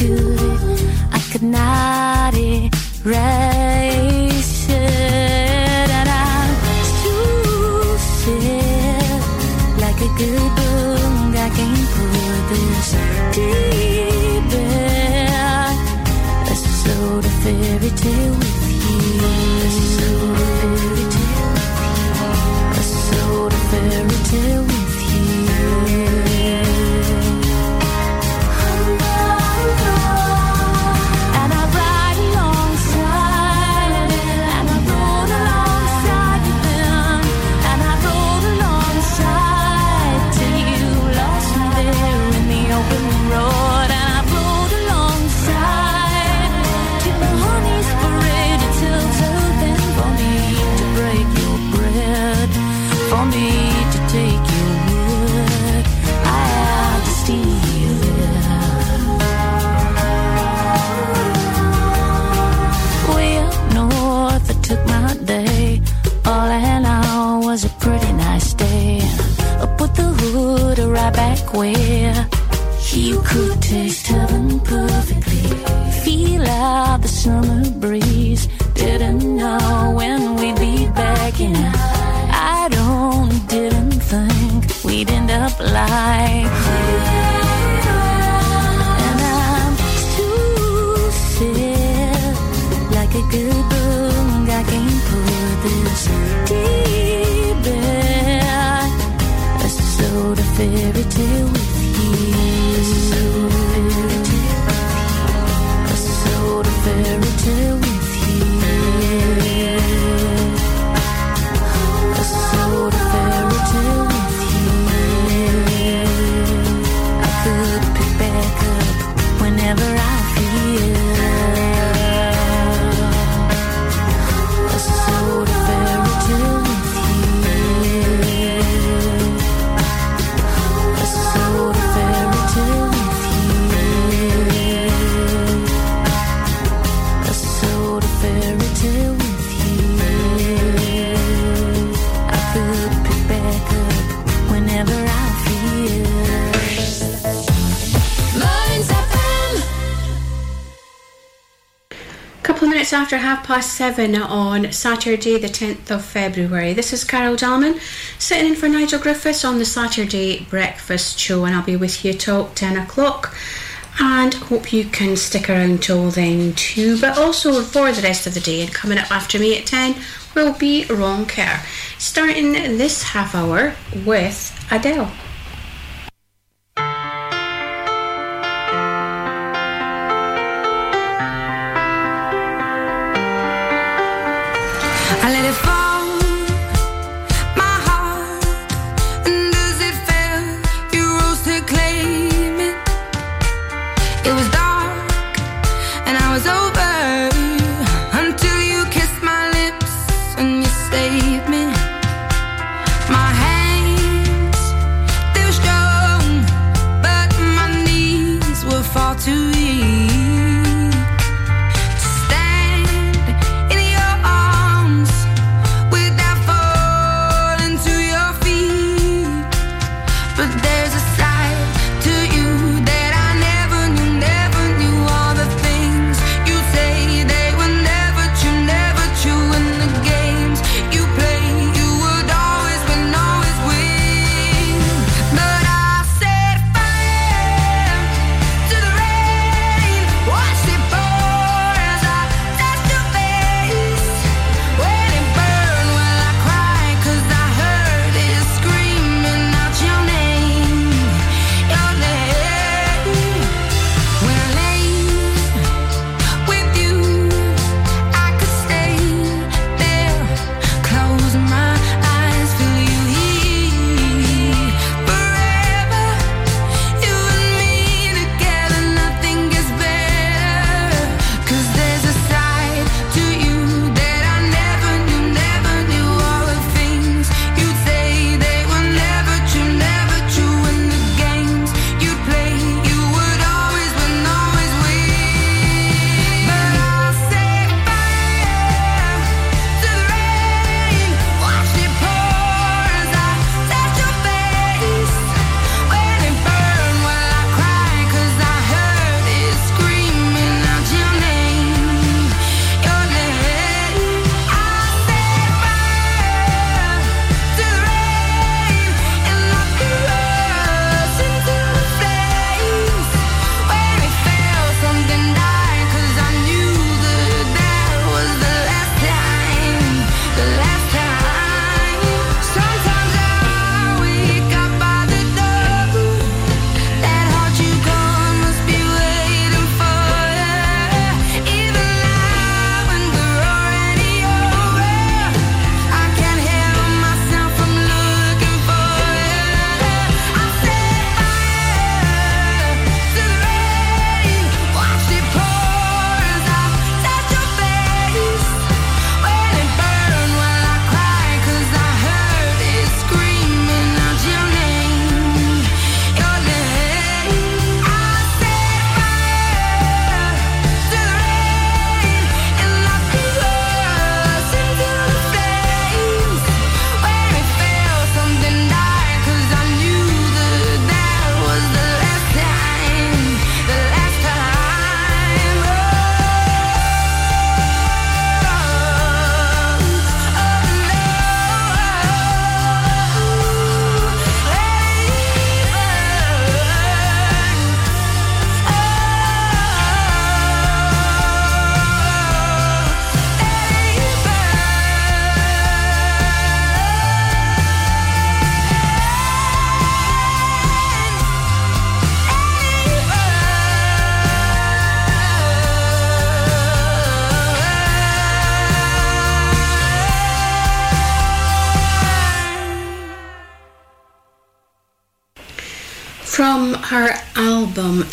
could, I could not erase. half past seven on Saturday, the 10th of February. This is Carol Dalman sitting in for Nigel Griffiths on the Saturday Breakfast Show, and I'll be with you till 10 o'clock. And hope you can stick around till then too, but also for the rest of the day. And coming up after me at 10 will be Ron Kerr, starting this half hour with Adele.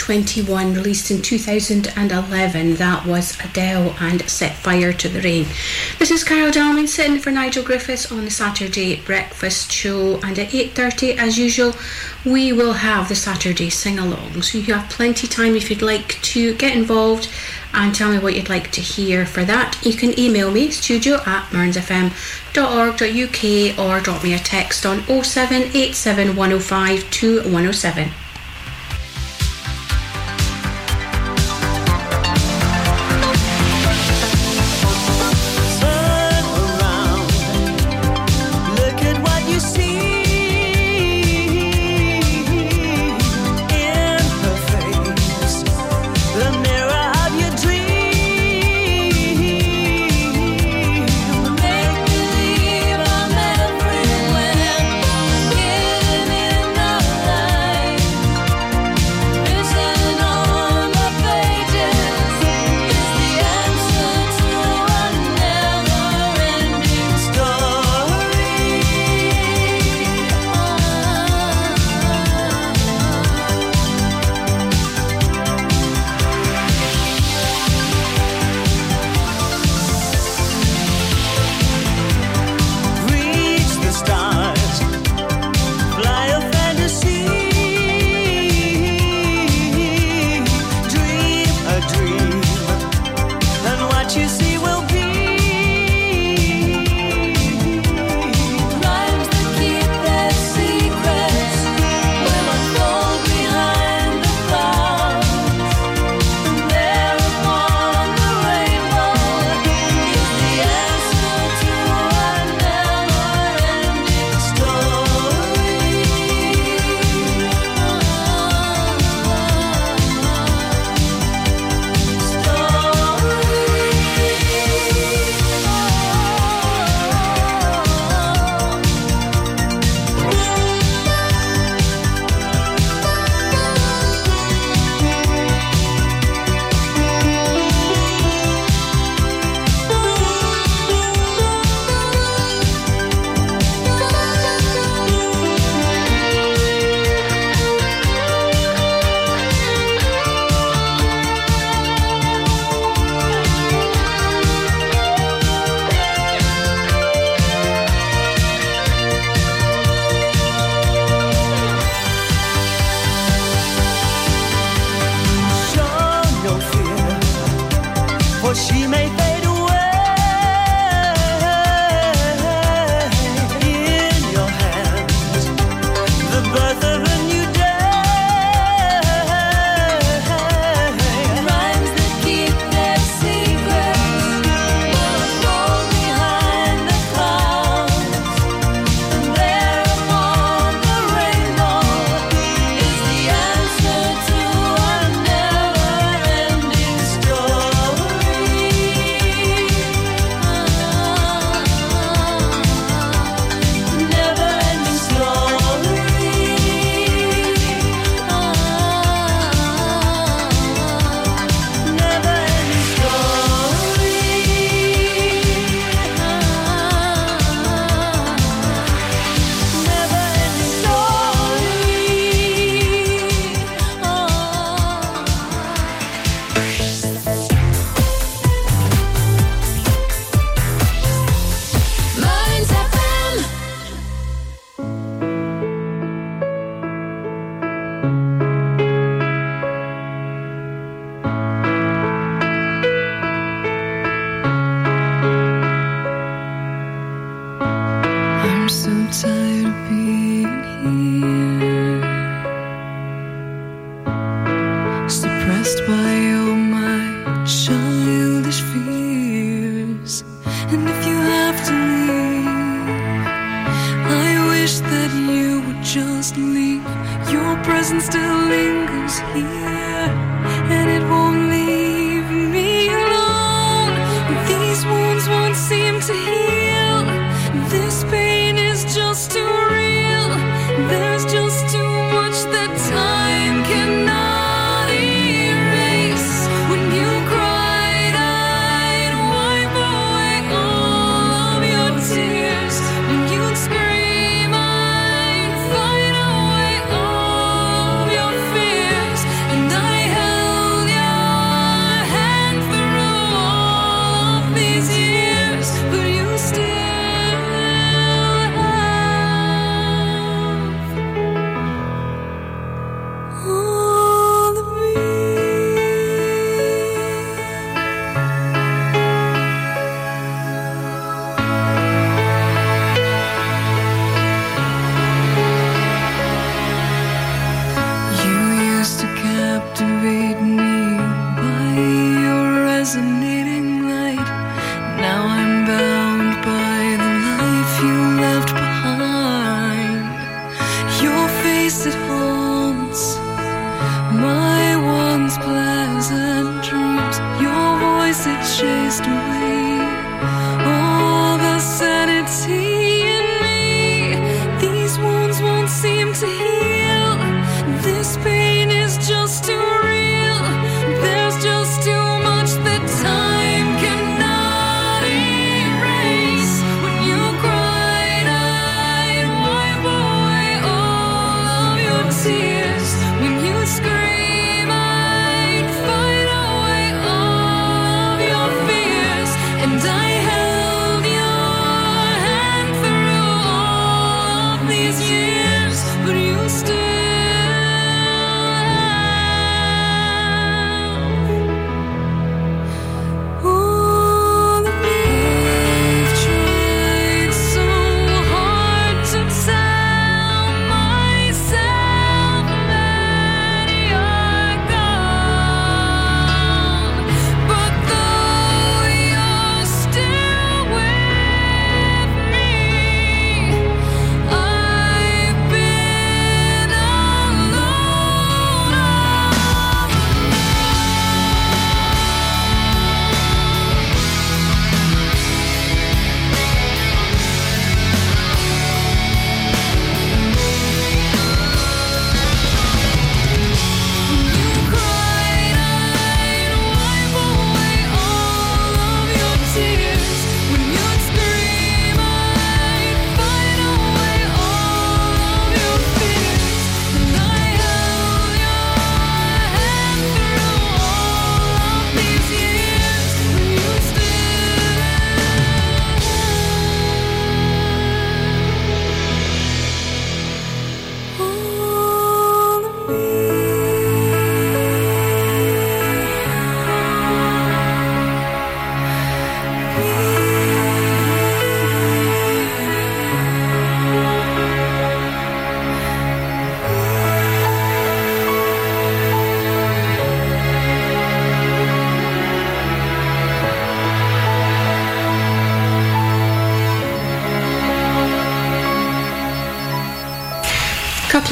Her album 21, released in 2011. That was Adele and Set Fire to the Rain. This is Carol Dalman sitting for Nigel Griffiths on the Saturday Breakfast Show. And at 8.30, as usual, we will have the Saturday sing-along. So you have plenty time if you'd like to get involved and tell me what you'd like to hear for that. You can email me, studio at mearnsfm.org.uk or drop me a text on 0787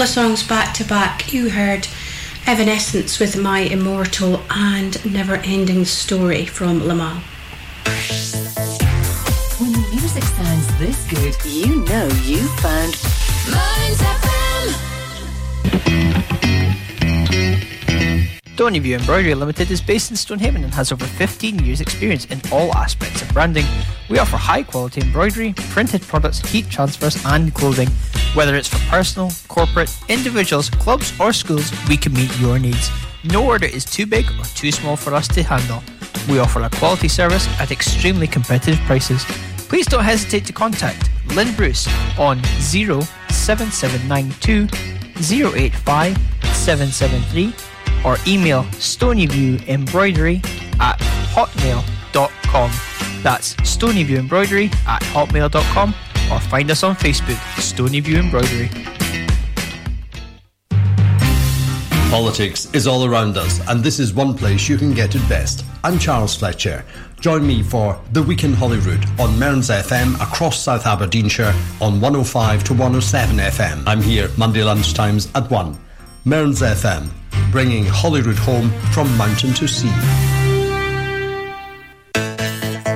of songs back to back. You heard Evanescence with My Immortal and Never Ending Story from Limahl. When the music sounds this good, you know you found Mearns FM. Stony View Embroidery Limited is based in Stonehaven and has over 15 years' experience in all aspects of branding. We offer high quality embroidery, printed products, heat transfers, and clothing. Whether it's for personal, corporate, individuals, clubs, or schools, we can meet your needs. No order is too big or too small for us to handle. We offer a quality service at extremely competitive prices. Please don't hesitate to contact Lynn Bruce on 07792 085 773 or email stonyviewembroidery at hotmail.com. That's stonyviewembroidery at hotmail.com or find us on Facebook, Stonyview Embroidery. Politics is all around us, and this is one place you can get it best. I'm Charles Fletcher. Join me for The Week in Holyrood on Mearns FM across South Aberdeenshire on 105 to 107 FM. I'm here Monday lunchtimes at 1. Mearns FM, bringing Holyrood home from mountain to sea.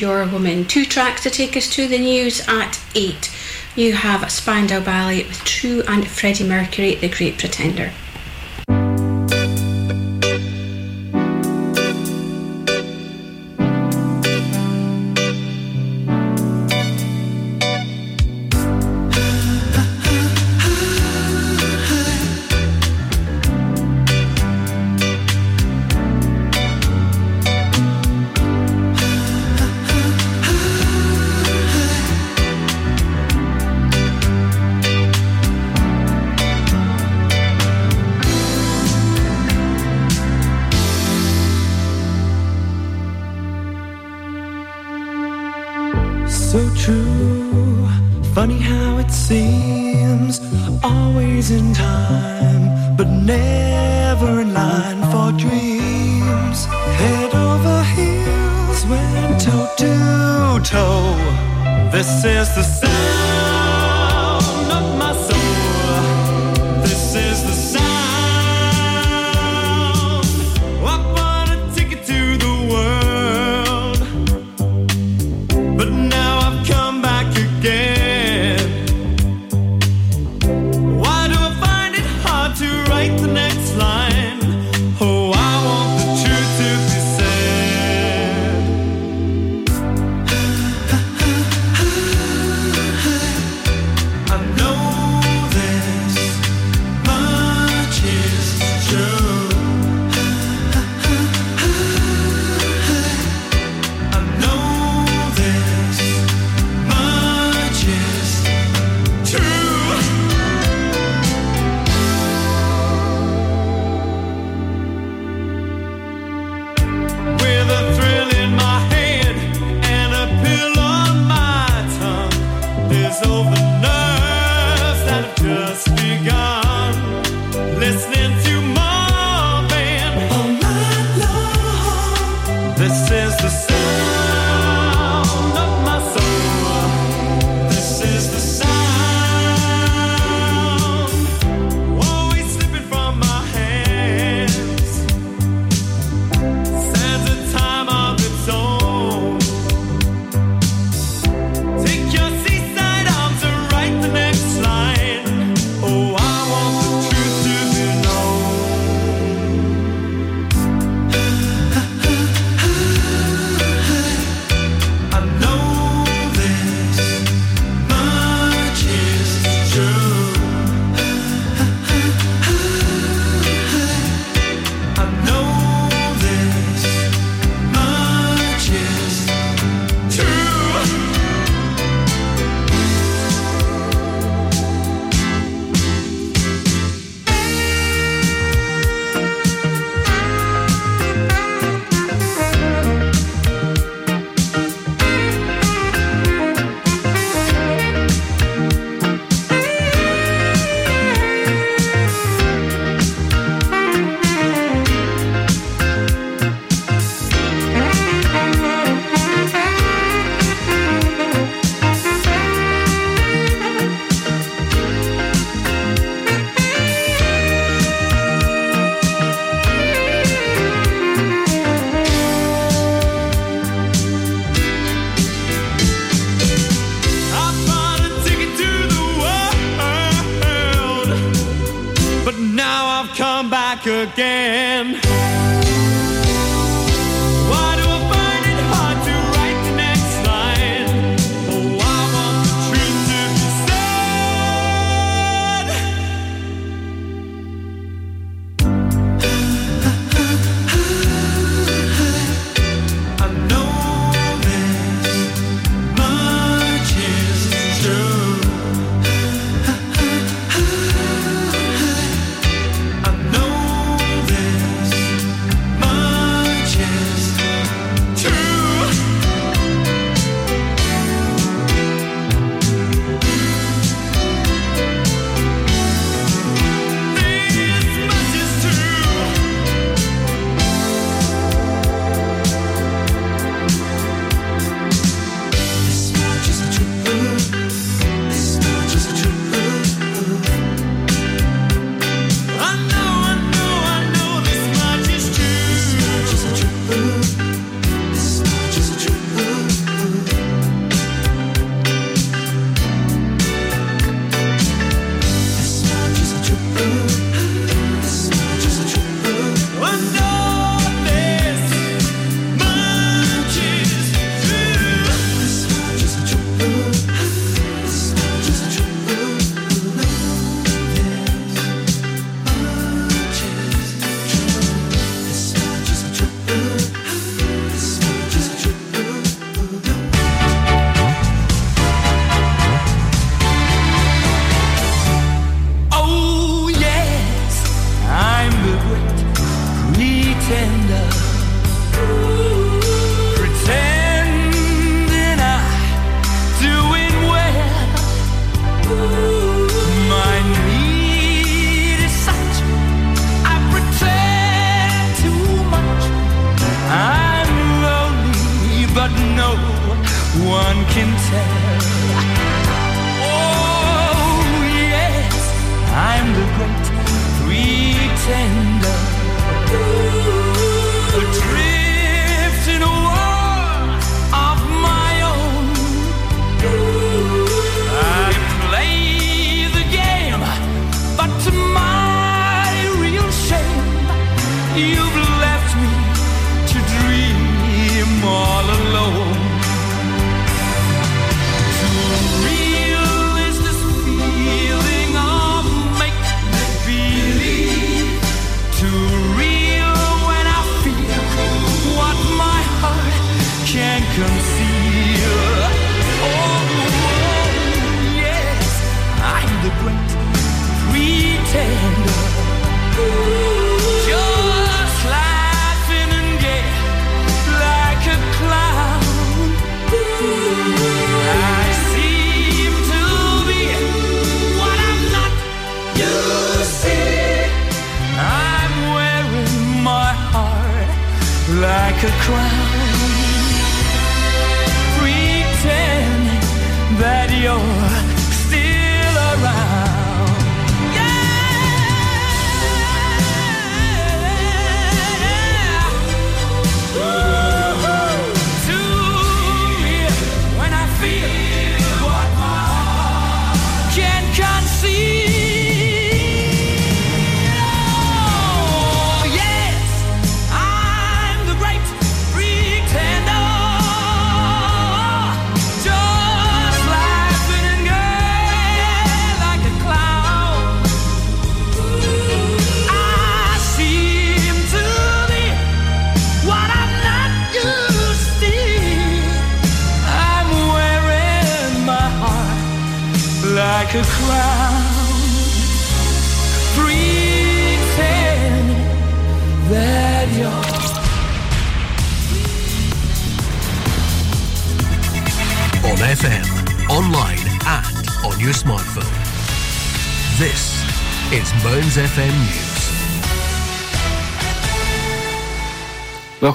and Your Woman. Two tracks to take us to the news at 8. You have Spandau Ballet with True and Freddie Mercury, The Great pretender.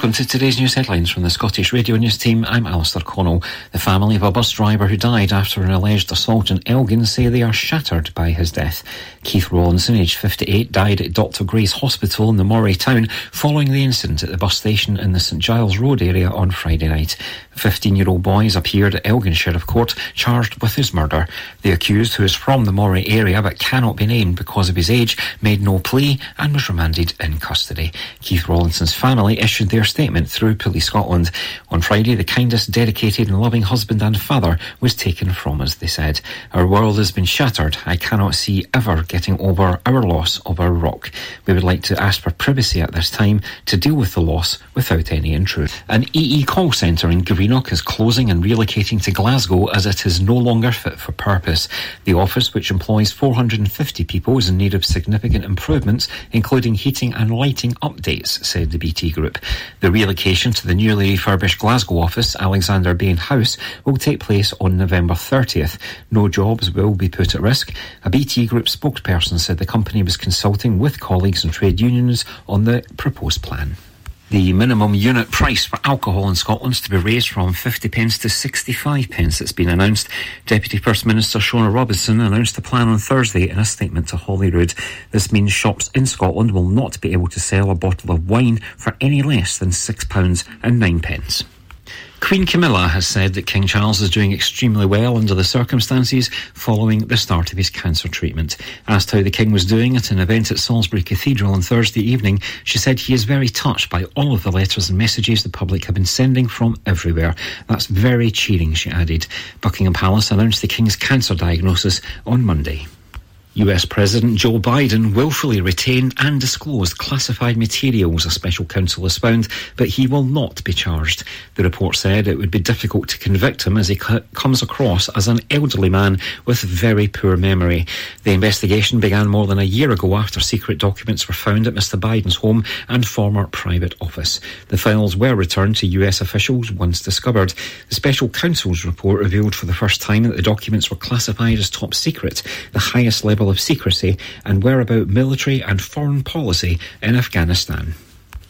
Welcome to today's news headlines from the Scottish Radio News team. I'm Alistair Connell. The family of a bus driver who died after an alleged assault in Elgin say they are shattered by his death. Keith Rollinson, aged 58, died at Dr. Gray's Hospital in the Moray town following the incident at the bus station in the St Giles Road area on Friday night. 15-year-old boys appeared at Elgin Sheriff Court charged with his murder. The accused, who is from the Moray area but cannot be named because of his age, made no plea and was remanded in custody. Keith Rollinson's family issued their statement through Police Scotland. On Friday, the kindest, dedicated and loving husband and father was taken from us, they said. Our world has been shattered. I cannot see ever getting over our loss of our rock. We would like to ask for privacy at this time to deal with the loss without any intrusion. An EE call centre in Greenock is closing and relocating to Glasgow as it is no longer fit for purpose. The office, which employs 450 people, is in need of significant improvements, including heating and lighting updates, said the BT Group. The relocation to the newly refurbished Glasgow office, Alexander Bain House, will take place on November 30th. No jobs will be put at risk. A BT Group spokesperson said the company was consulting with colleagues and trade unions on the proposed plan. The minimum unit price for alcohol in Scotland is to be raised from 50 pence to 65 pence. It's been announced. Deputy First Minister Shona Robison announced the plan on Thursday in a statement to Holyrood. This means shops in Scotland will not be able to sell a bottle of wine for any less than £6 and 9 pence. Queen Camilla has said that King Charles is doing extremely well under the circumstances following the start of his cancer treatment. Asked how the King was doing at an event at Salisbury Cathedral on Thursday evening, she said he is very touched by all of the letters and messages the public have been sending from everywhere. That's very cheering, she added. Buckingham Palace announced the King's cancer diagnosis on Monday. US President Joe Biden willfully retained and disclosed classified materials, a special counsel has found, but he will not be charged. The report said it would be difficult to convict him as he comes across as an elderly man with very poor memory. The investigation began more than a year ago after secret documents were found at Mr. Biden's home and former private office. The files were returned to US officials once discovered. The special counsel's report revealed for the first time that the documents were classified as top secret, the highest level of secrecy and were about military and foreign policy in Afghanistan.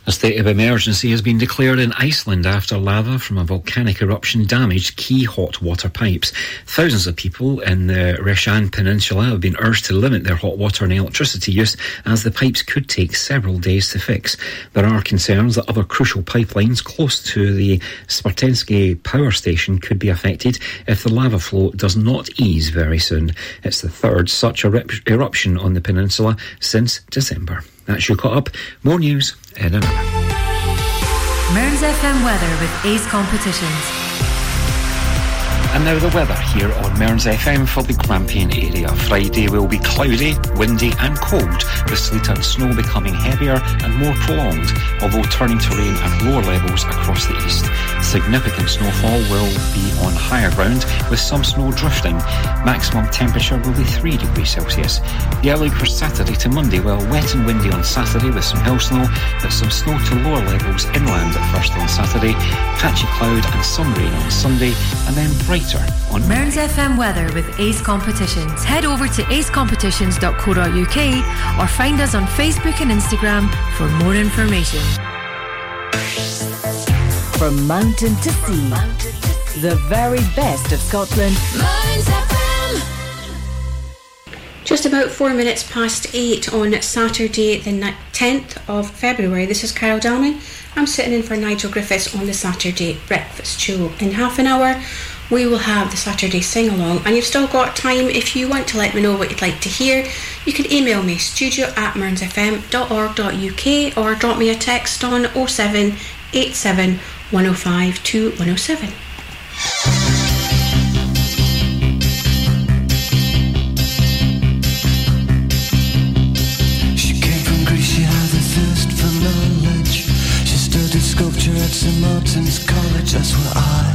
A state of emergency has been declared in Iceland after lava from a volcanic eruption damaged key hot water pipes. Thousands of people in the Reykjanes Peninsula have been urged to limit their hot water and electricity use as the pipes could take several days to fix. There are concerns that other crucial pipelines close to the Svartsengi power station could be affected if the lava flow does not ease very soon. It's the third such eruption on the peninsula since December. That's your caught up. More news in an hour. Mearns FM weather with Ace Competitions. And now the weather here on Mearns FM for the Grampian area. Friday will be cloudy, windy and cold, with sleet and snow becoming heavier and more prolonged, although turning to rain at lower levels across the east. Significant snowfall will be on higher ground, with some snow drifting. Maximum temperature will be 3 degrees Celsius. The outlook for Saturday to Monday, well, wet and windy on Saturday with some hill snow, but some snow to lower levels inland at first on Saturday, patchy cloud and some rain on Sunday, and then bright later on Mearns FM weather with Ace Competitions. Head over to acecompetitions.co.uk or find us on Facebook and Instagram for more information. From mountain to sea, the very best of Scotland. Just about four minutes past eight on Saturday, the 10th of February. This is Carol Dalman. I'm sitting in for Nigel Griffiths on the Saturday Breakfast Show. In half an hour, we will have the Saturday sing along. And you've still got time if you want to let me know what you'd like to hear. You can email me studio at mearnsfm.org.uk or drop me a text on 0787 105 2107. sculpture at St. Martin's College, that's where I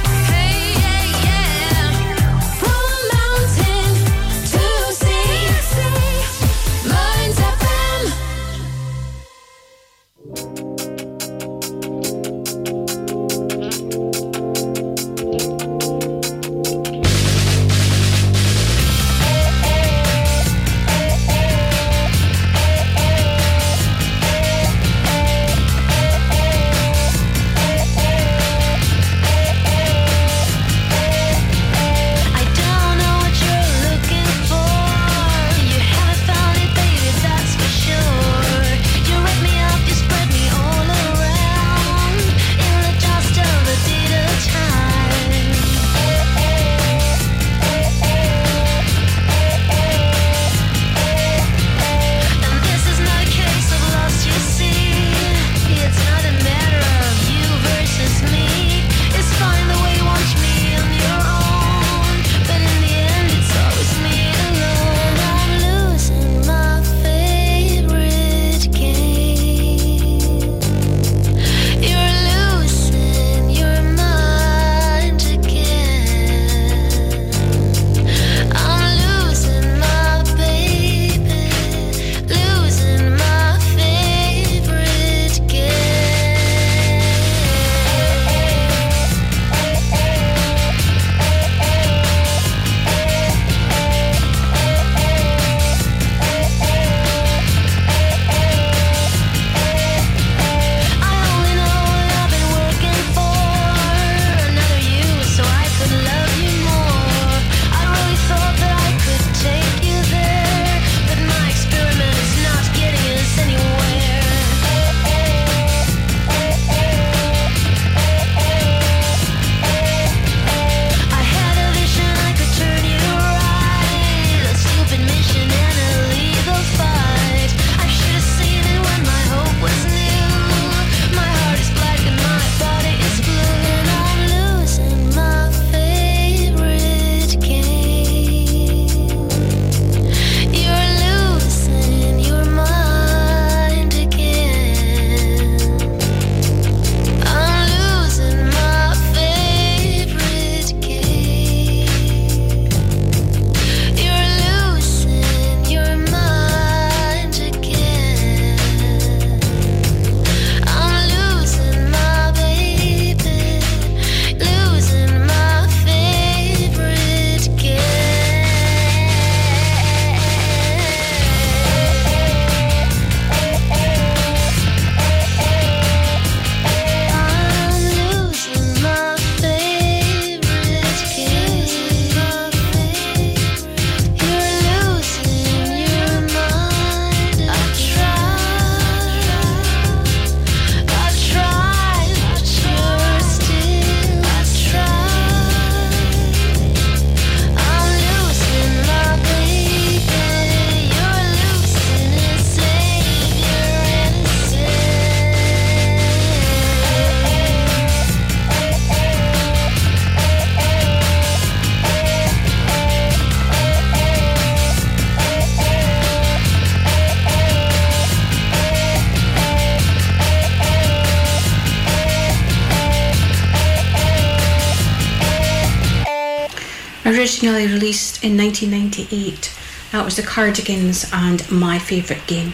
originally released in 1998. That was the Cardigans and My Favourite Game.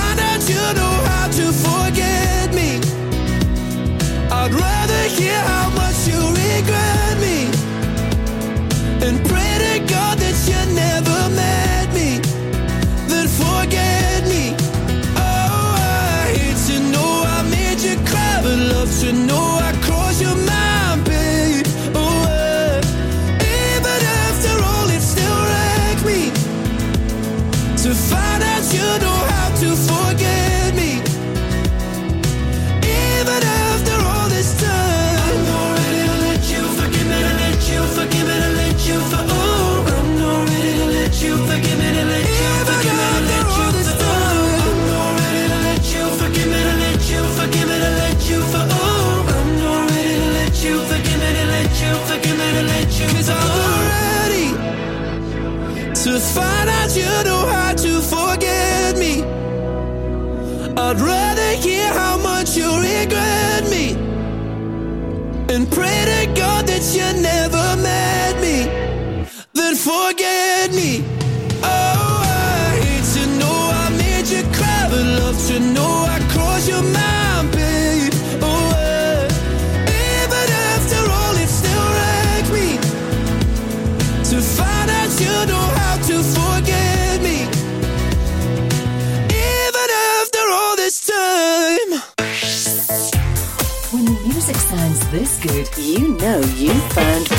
you know how to forget me. I'd rather hear good, you know you've found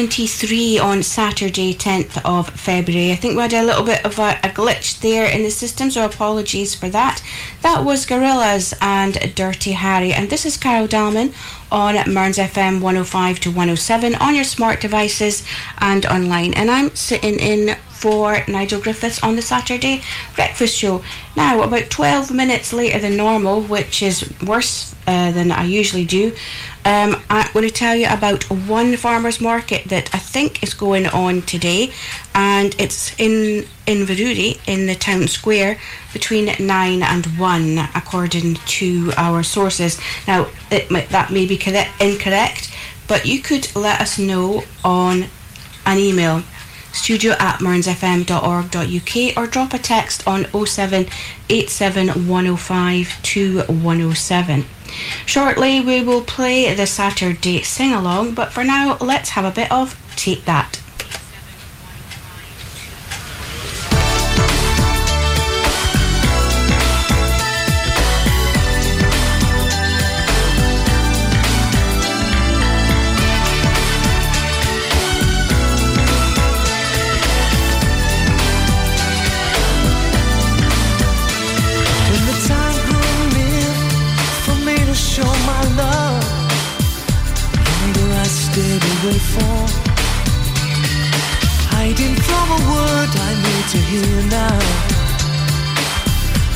23 on Saturday, 10th of February. I think we had a little bit of a, a glitch there in the system, so apologies for that. That was Gorillaz and Dirty Harry, and this is Carol Dalman on Mearns FM 105 to 107 on your smart devices and online. And I'm sitting in for Nigel Griffiths on the Saturday breakfast show. Now, about 12 minutes later than normal, which is worse uh, than I usually do, um, I'm going to tell you about one farmer's market that I think is going on today, and it's in in Inverurie in the town square between 9 and 1, according to our sources. Now, might, that may be correct, incorrect, but you could let us know on an email studio at mearnsfm.org.uk or drop a text on 0787 105 2107. Shortly, we will play the Saturday sing along, but for now, let's have a bit of Take That.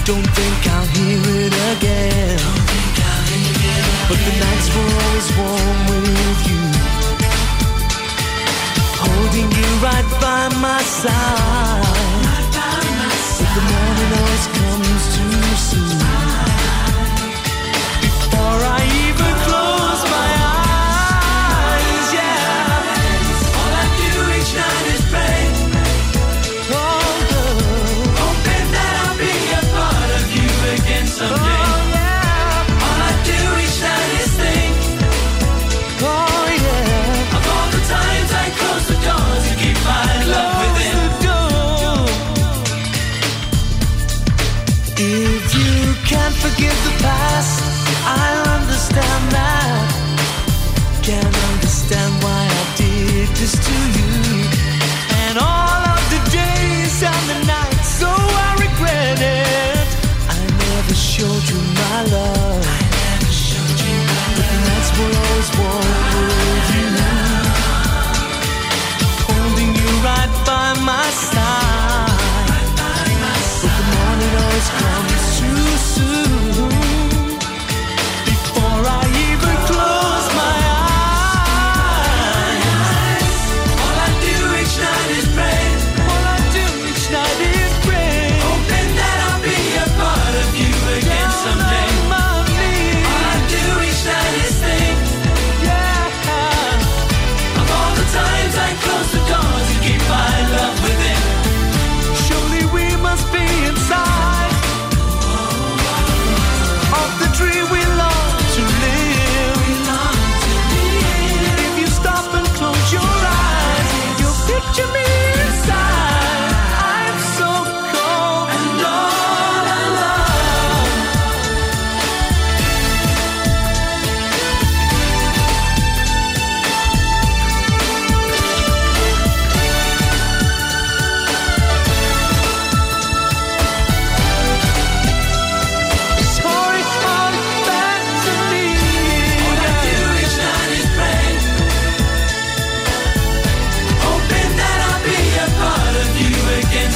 Don't think I'll hear it again. But the nights were always warm with you. Holding you right by my side.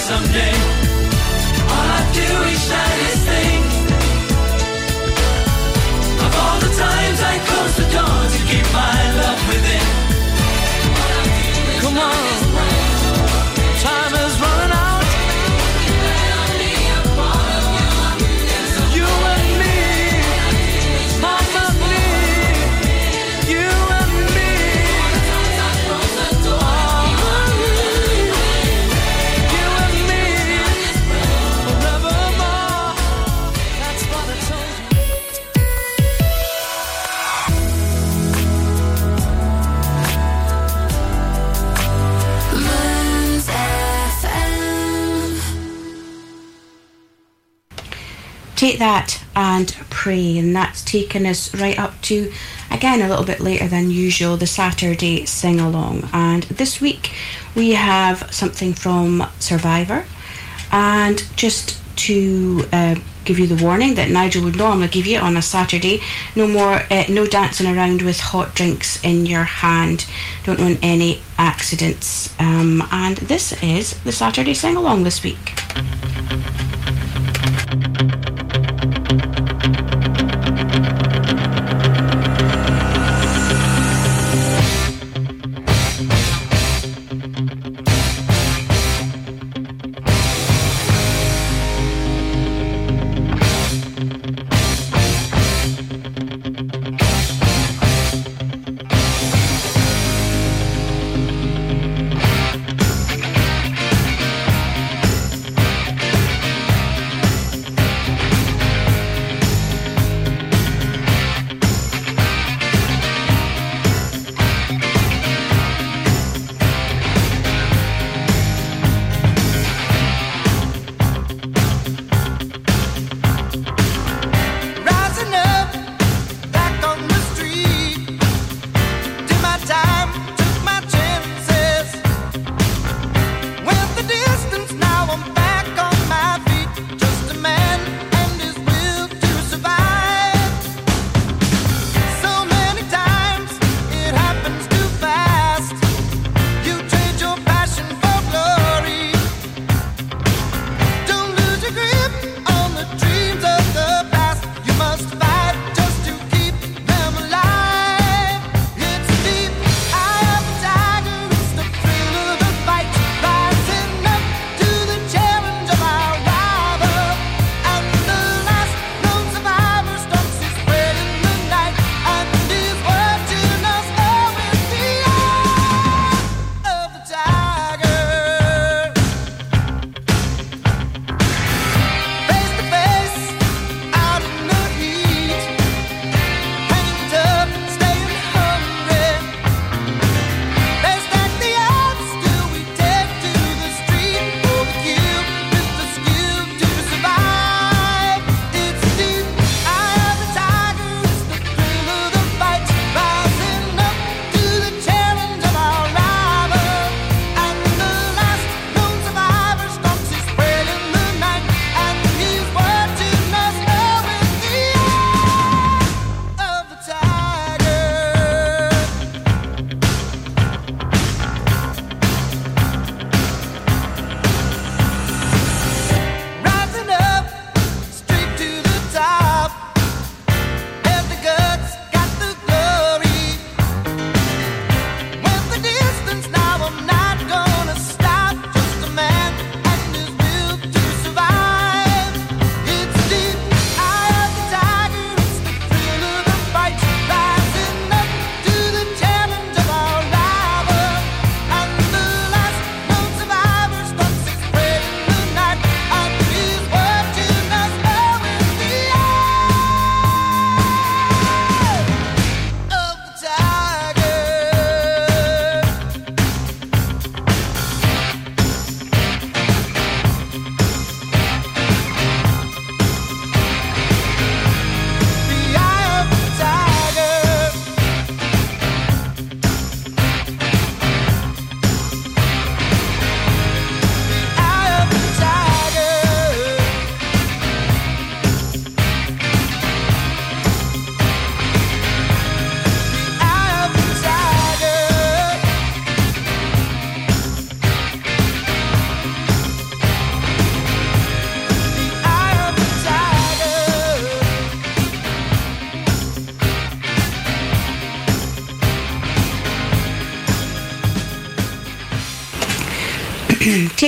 someday. that and pray. And that's taken us right up to, again, a little bit later than usual, the Saturday sing along. And this week we have something from Survivor. And just to uh, give you the warning that Nigel would normally give you on a Saturday. No more, uh, no dancing around with hot drinks in your hand. Don't want any accidents. Um, and this is the Saturday sing along this week.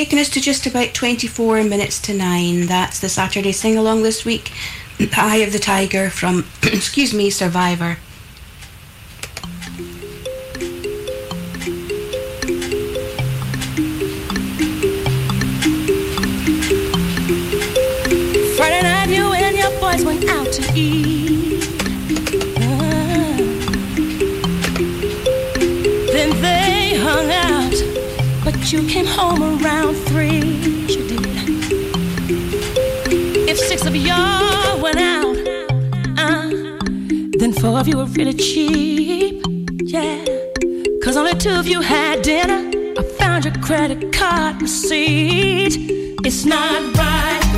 taken us to just about 24 minutes to 9. That's the Saturday sing along this week. Eye of the Tiger from, excuse me, Survivor. Really cheap. Yeah. Cause only two of you had dinner. I found your credit card receipt. It's not right,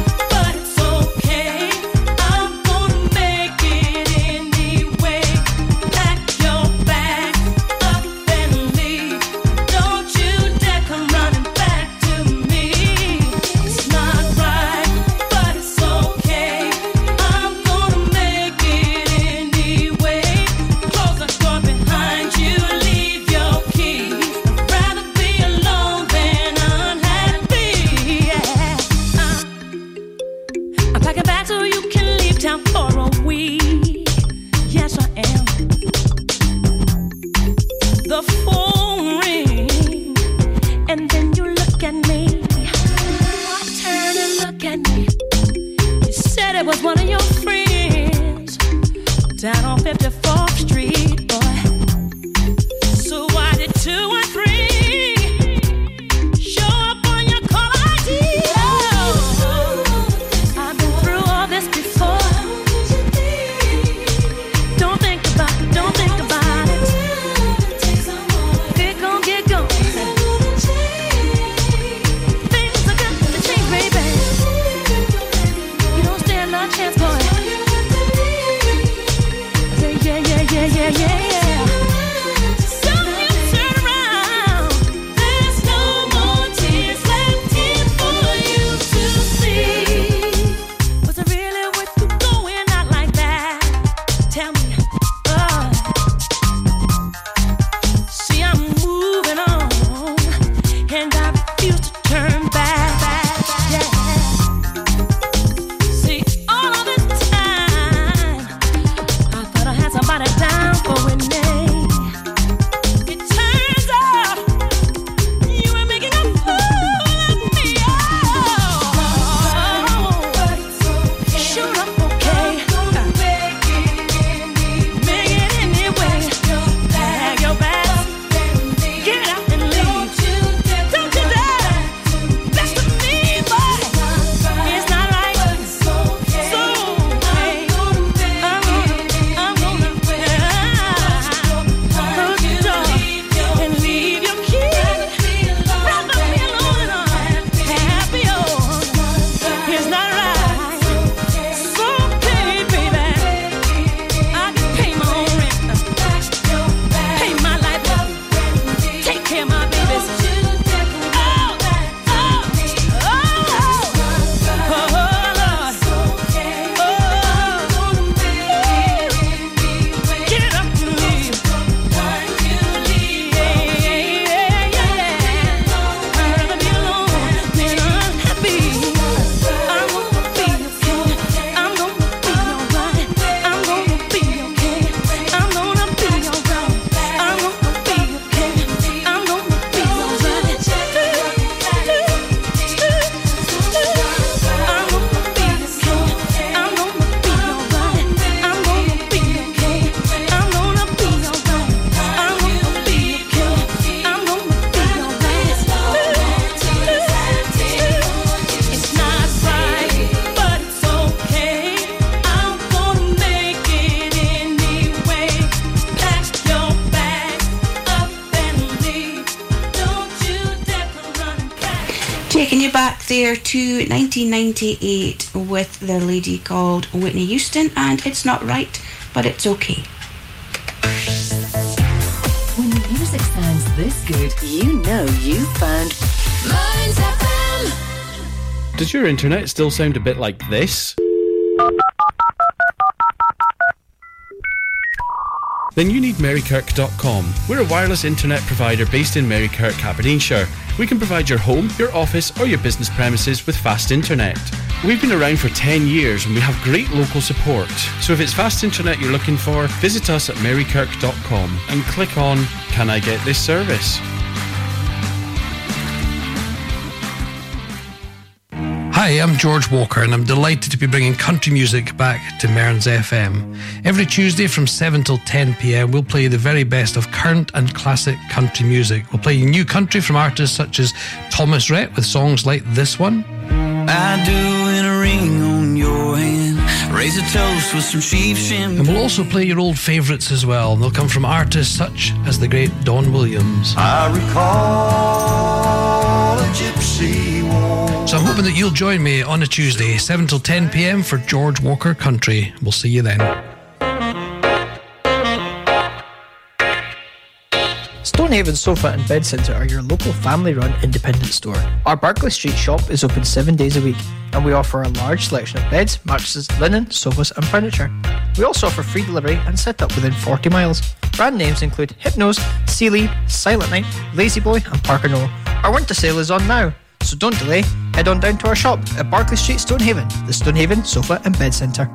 there to 1998 with the lady called Whitney Houston, and it's not right, but it's okay. When the music sounds this good, you know you found Mearns FM. Does your internet still sound a bit like this? Then you need Marykirk.com. We're a wireless internet provider based in Marykirk, Aberdeenshire. We can provide your home, your office, or your business premises with fast internet. We've been around for 10 years and we have great local support. So if it's fast internet you're looking for, visit us at marykirk.com and click on Can I get this service? Hi, I'm George Walker, and I'm delighted to be bringing country music back to Mearns FM. Every Tuesday from 7 till 10 pm, we'll play the very best of current and classic country music. We'll play new country from artists such as Thomas Rhett with songs like this one. I do in a ring on your hand, raise a toast with some sheep shim. And we'll also play your old favourites as well. They'll come from artists such as the great Don Williams. I recall a gypsy. So I'm hoping that you'll join me on a Tuesday, 7 till 10 pm for George Walker Country. We'll see you then. Stonehaven Sofa and Bed Centre are your local family run independent store. Our Barclay Street shop is open seven days a week and we offer a large selection of beds, mattresses, linen, sofas, and furniture. We also offer free delivery and set up within 40 miles. Brand names include Hypnos, Sealy, Silentnight, Lazy Boy, and Parker Knoll. Our winter sale is on now, so don't delay. Head on down to our shop at Barclay Street, Stonehaven, the Stonehaven Sofa and Bed Centre.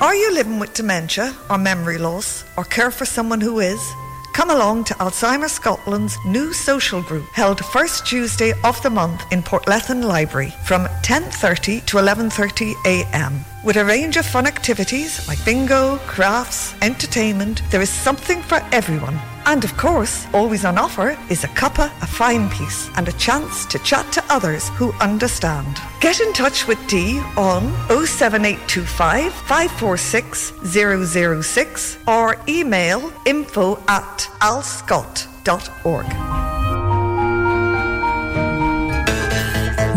Are you living with dementia or memory loss or care for someone who is? Come along to Alzheimer's Scotland's new social group held first Tuesday of the month in Portlethen Library from 10:30 to 11:30 a.m. With a range of fun activities like bingo, crafts, entertainment, there is something for everyone. And of course, always on offer is a cuppa, a fine piece, and a chance to chat to others who understand. Get in touch with Dee on 07825 546 006 or email info at alzscot.org.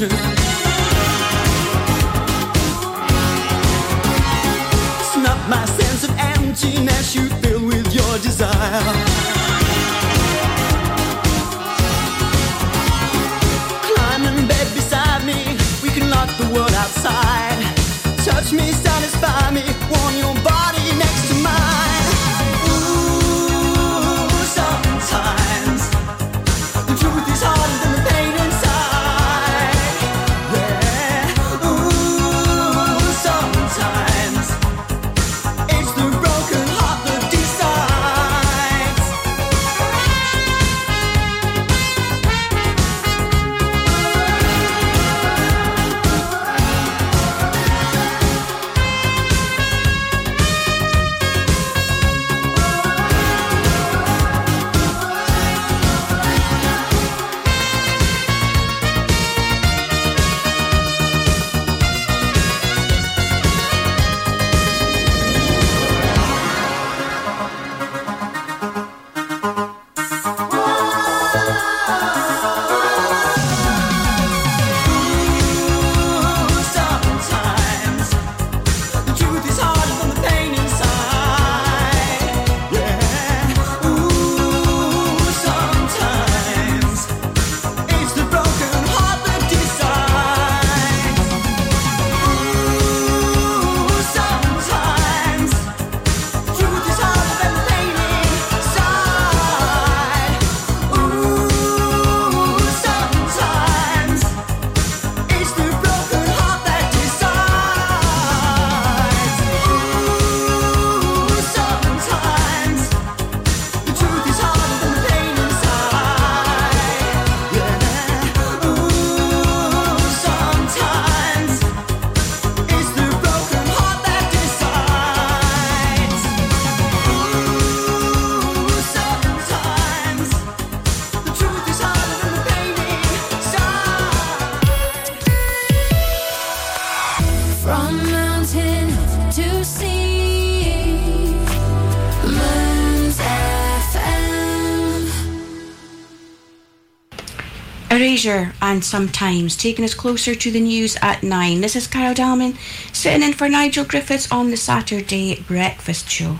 toy And sometimes taking us closer to the news at nine. This is Carol Dalman sitting in for Nigel Griffiths on the Saturday Breakfast Show.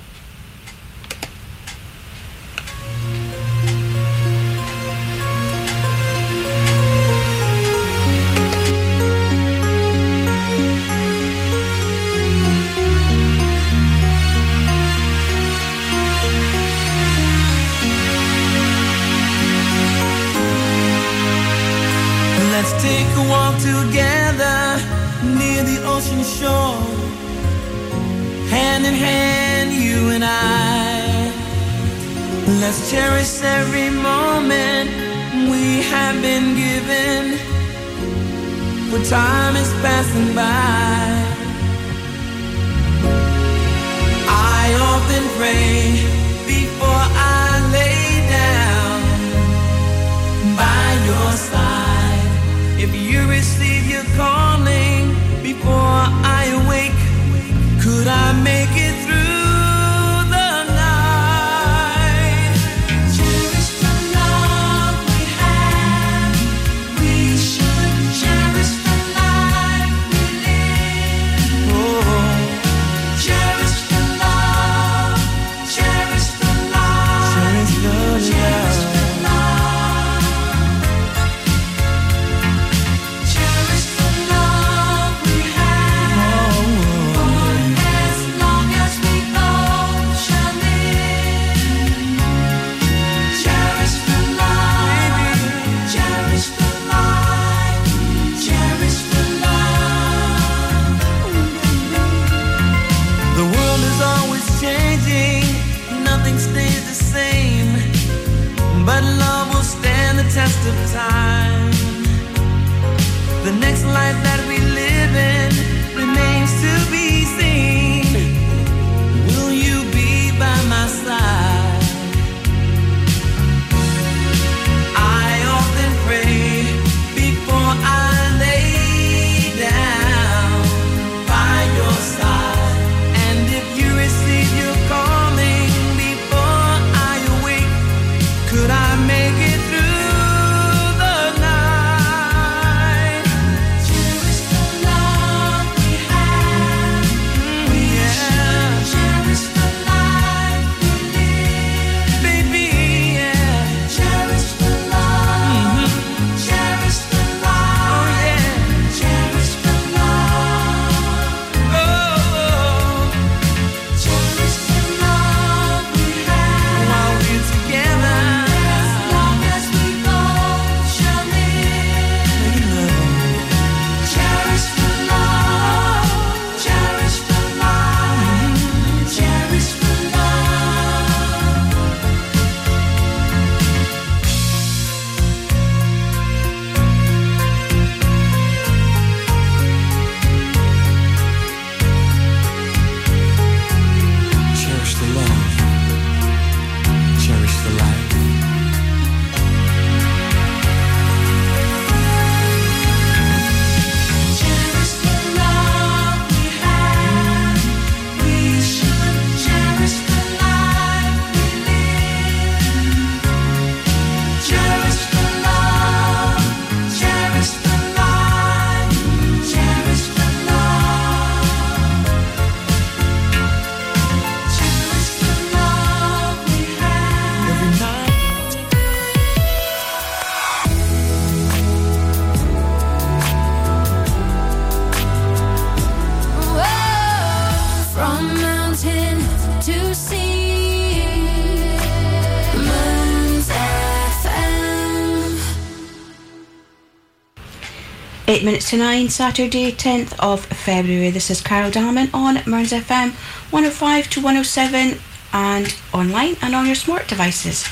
minutes to 9, Saturday, 10th of February. This is Carol Darman on Mearns FM 105 to 107 and online and on your smart devices.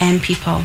M People.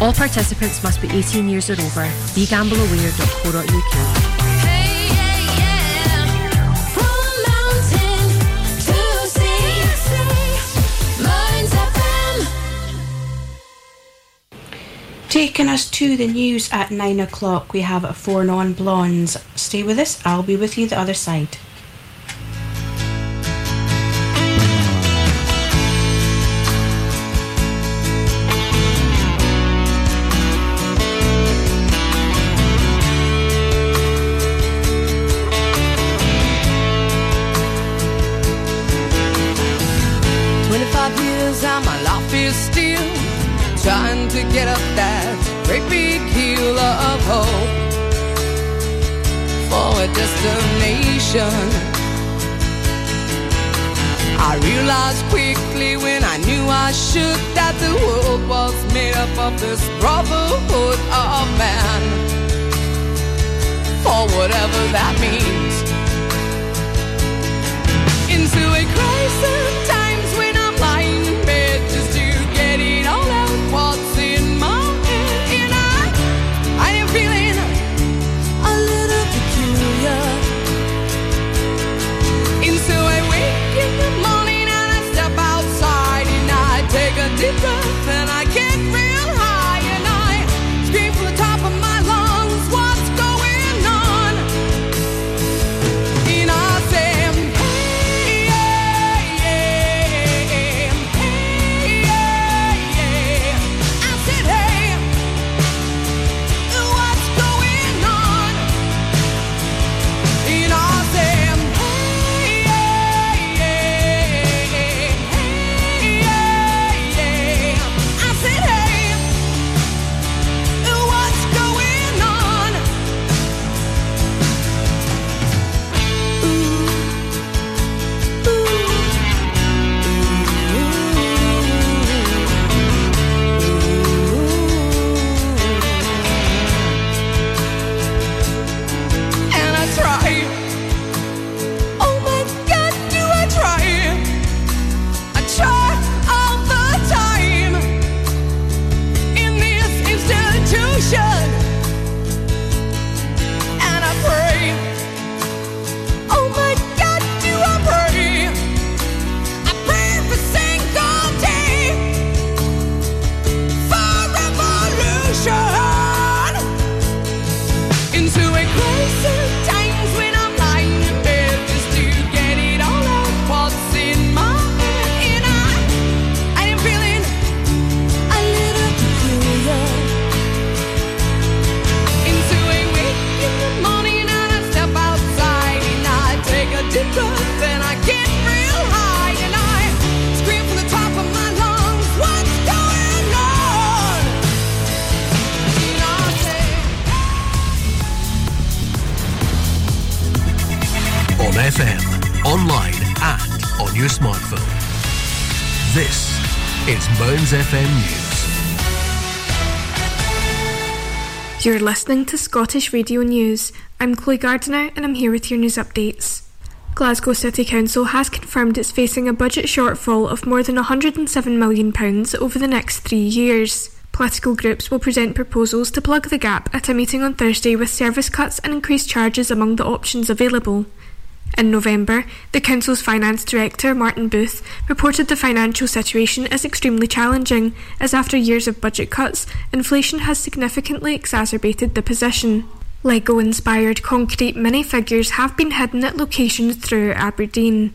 All participants must be 18 years or over. BeGambleAware.co.uk. Taking us to the news at 9 o'clock, we have Four Non Blondes. Stay with us, I'll be with you the other side. listening to Scottish Radio News. I'm Chloe Gardiner and I'm here with your news updates. Glasgow City Council has confirmed it's facing a budget shortfall of more than £107 million over the next three years. Political groups will present proposals to plug the gap at a meeting on Thursday with service cuts and increased charges among the options available. In November, the Council's Finance Director, Martin Booth, reported the financial situation as extremely challenging, as after years of budget cuts, inflation has significantly exacerbated the position. Lego inspired concrete minifigures have been hidden at locations throughout Aberdeen.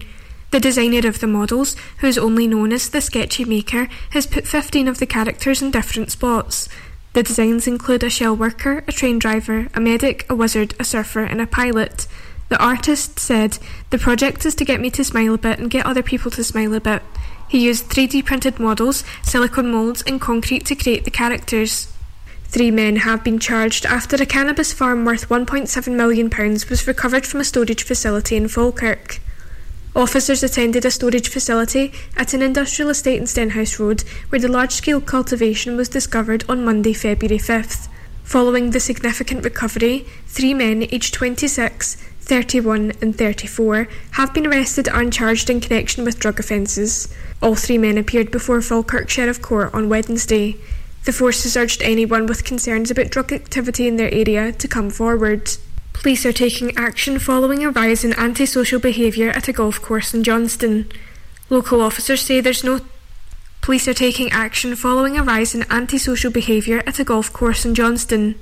The designer of the models, who is only known as the Sketchy Maker, has put 15 of the characters in different spots. The designs include a shell worker, a train driver, a medic, a wizard, a surfer, and a pilot. The artist said, The project is to get me to smile a bit and get other people to smile a bit. He used 3D printed models, silicone moulds, and concrete to create the characters. Three men have been charged after a cannabis farm worth £1.7 million was recovered from a storage facility in Falkirk. Officers attended a storage facility at an industrial estate in Stenhouse Road where the large scale cultivation was discovered on Monday, February 5th. Following the significant recovery, three men aged 26, 31, and 34 have been arrested and charged in connection with drug offences. All three men appeared before Falkirk Sheriff Court on Wednesday. The forces urged anyone with concerns about drug activity in their area to come forward. Police are taking action following a rise in antisocial behaviour at a golf course in Johnstone. Local officers say there's no Police are taking action following a rise in antisocial behaviour at a golf course in Johnstone.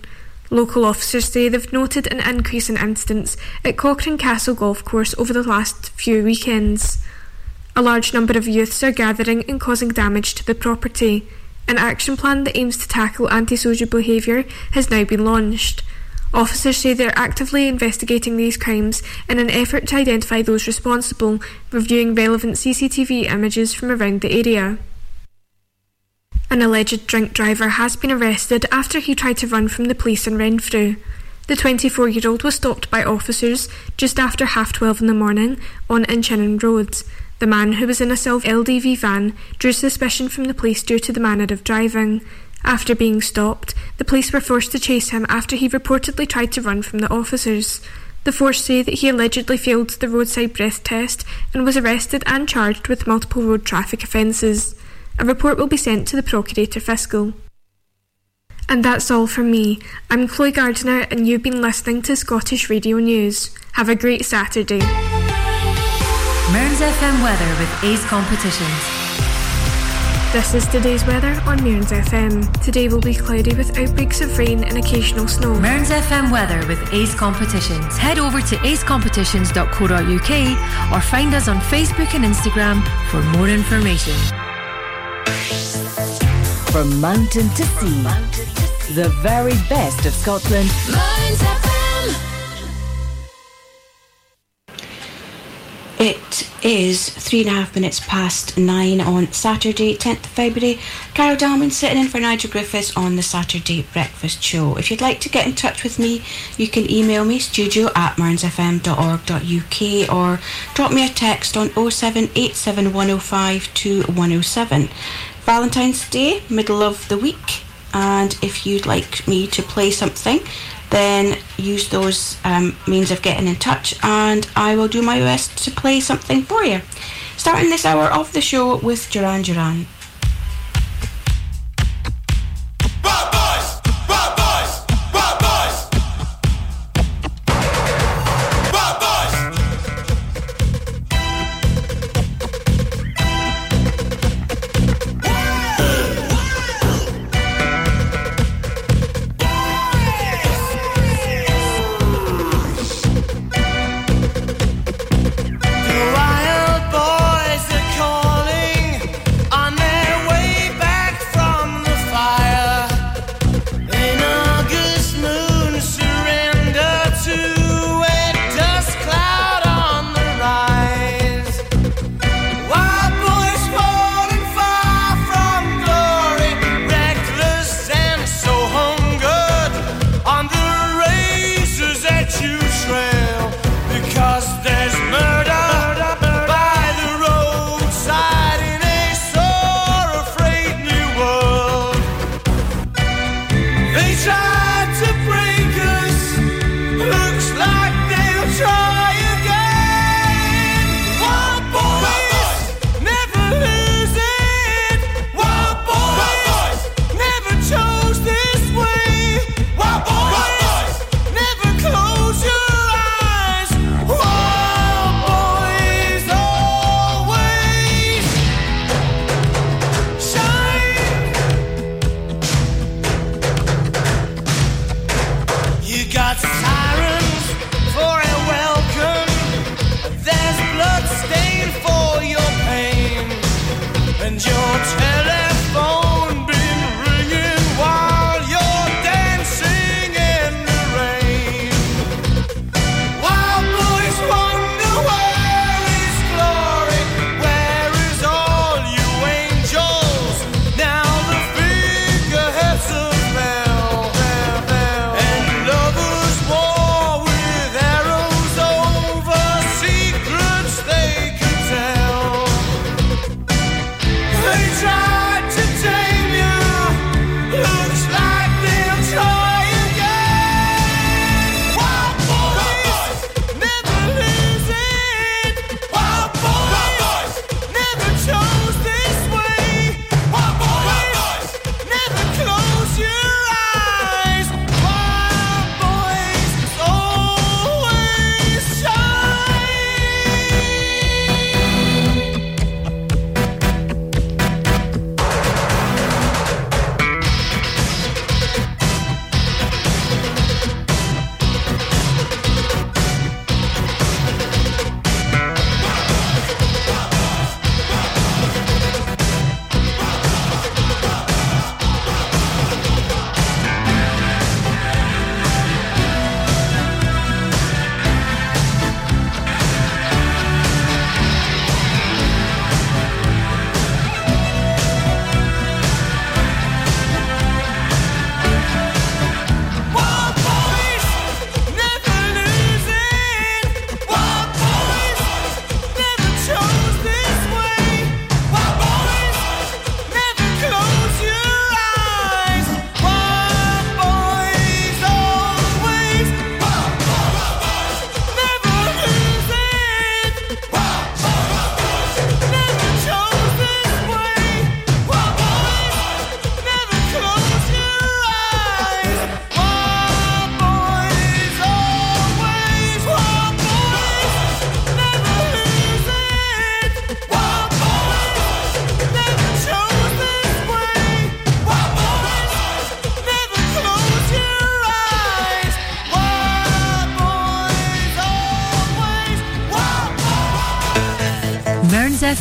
Local officers say they've noted an increase in incidents at Cochrane Castle Golf Course over the last few weekends. A large number of youths are gathering and causing damage to the property. An action plan that aims to tackle antisocial behaviour has now been launched. Officers say they're actively investigating these crimes in an effort to identify those responsible, reviewing relevant CCTV images from around the area. An alleged drink driver has been arrested after he tried to run from the police in Renfrew. The 24 year old was stopped by officers just after half 12 in the morning on Inchinnan Road. The man, who was in a self LDV van, drew suspicion from the police due to the manner of driving. After being stopped, the police were forced to chase him after he reportedly tried to run from the officers. The force say that he allegedly failed the roadside breath test and was arrested and charged with multiple road traffic offences. A report will be sent to the Procurator Fiscal. And that's all from me. I'm Chloe Gardiner, and you've been listening to Scottish Radio News. Have a great Saturday. Mearns FM weather with Ace Competitions. This is today's weather on Mearns FM. Today will be cloudy with outbreaks of rain and occasional snow. Mearns FM weather with Ace Competitions. Head over to acecompetitions.co.uk or find us on Facebook and Instagram for more information. From mountain to sea, the very best of Scotland. It is three and a half minutes past nine on Saturday, 10th of February. Carol Dalman sitting in for Nigel Griffiths on the Saturday Breakfast Show. If you'd like to get in touch with me, you can email me studio at mearnsfm.org.uk or drop me a text on 07871052107. Valentine's Day, middle of the week, and if you'd like me to play something, then use those um, means of getting in touch and I will do my best to play something for you. Starting this hour of the show with Duran Duran.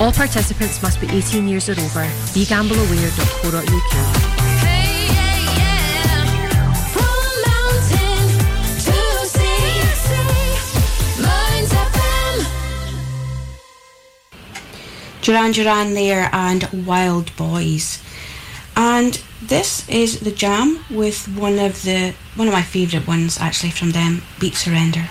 All participants must be 18 years or over. BeGambleAware.co.uk. Duran Duran there and Wild Boys. And this is the jam with one of the one of my favourite ones actually from them, Beat Surrender.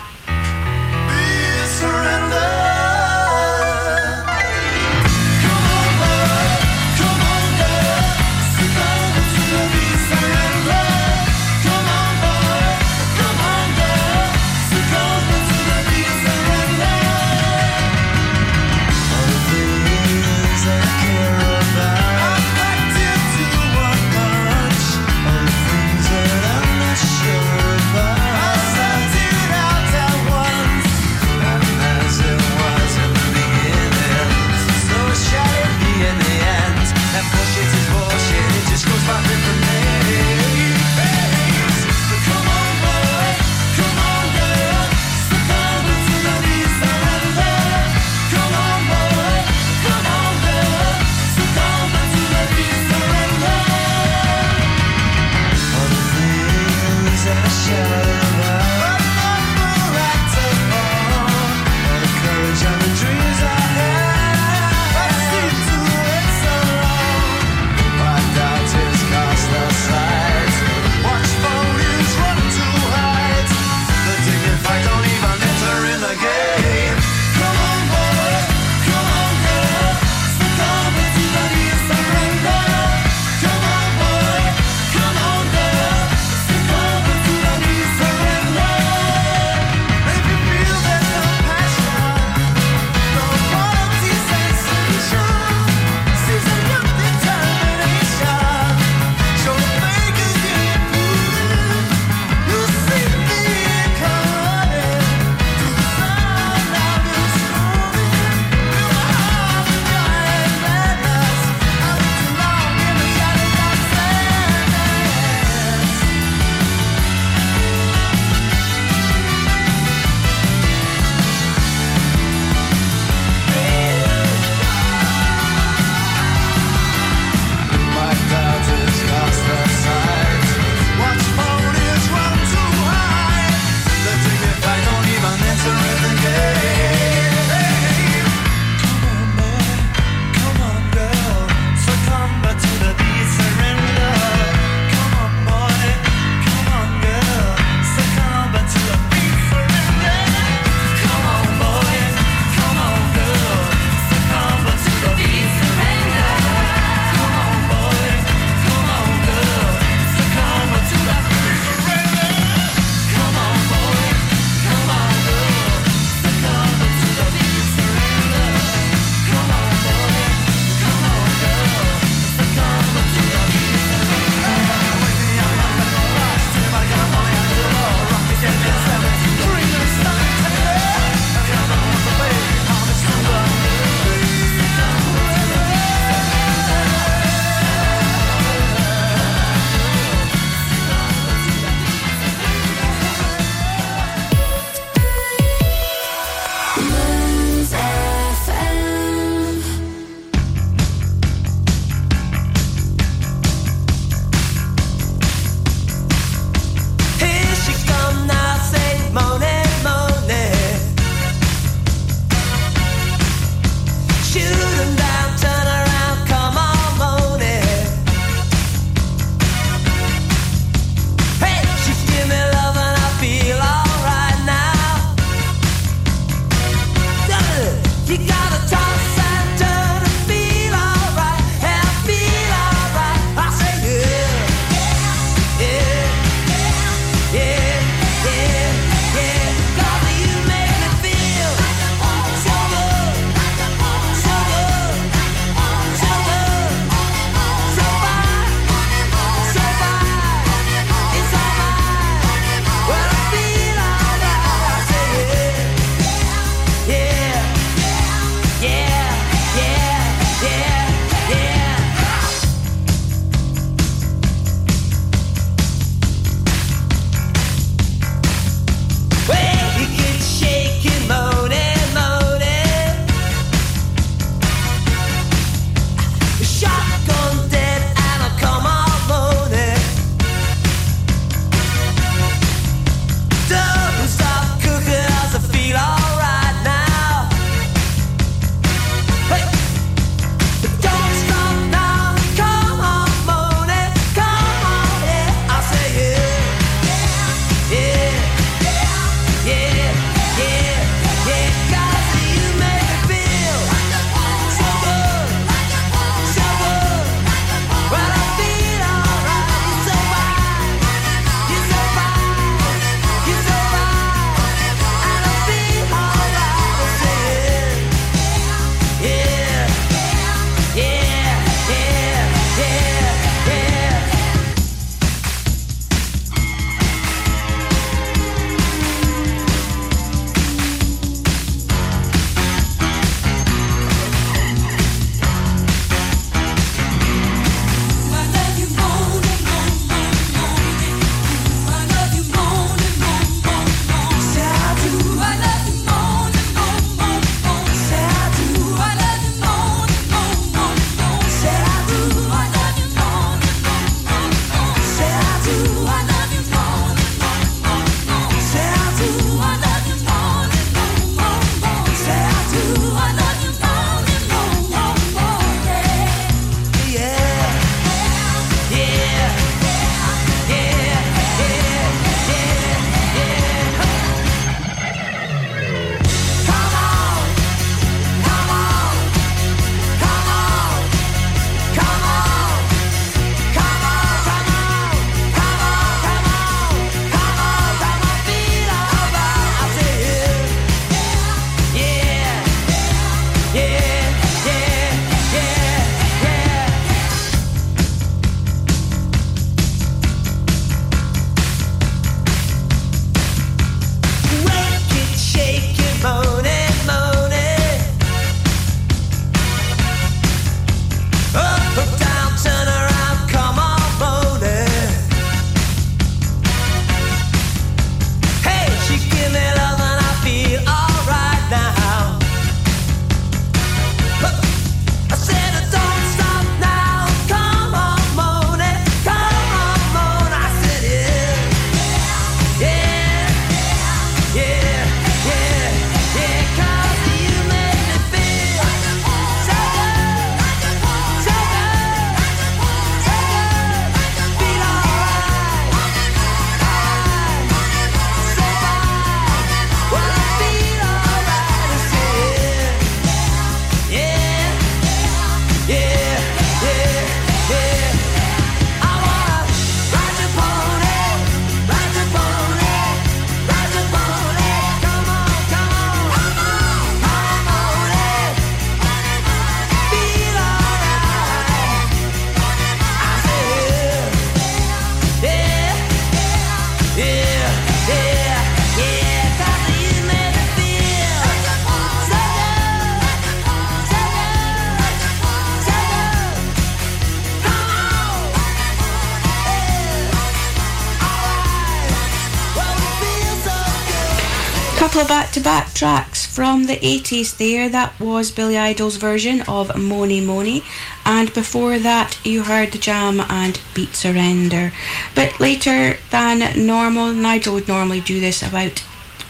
Of back to back tracks from the 80s there. That was Billy Idol's version of Mony Mony. And before that, you heard The Jam and Beat Surrender. But later than normal, Nigel would normally do this about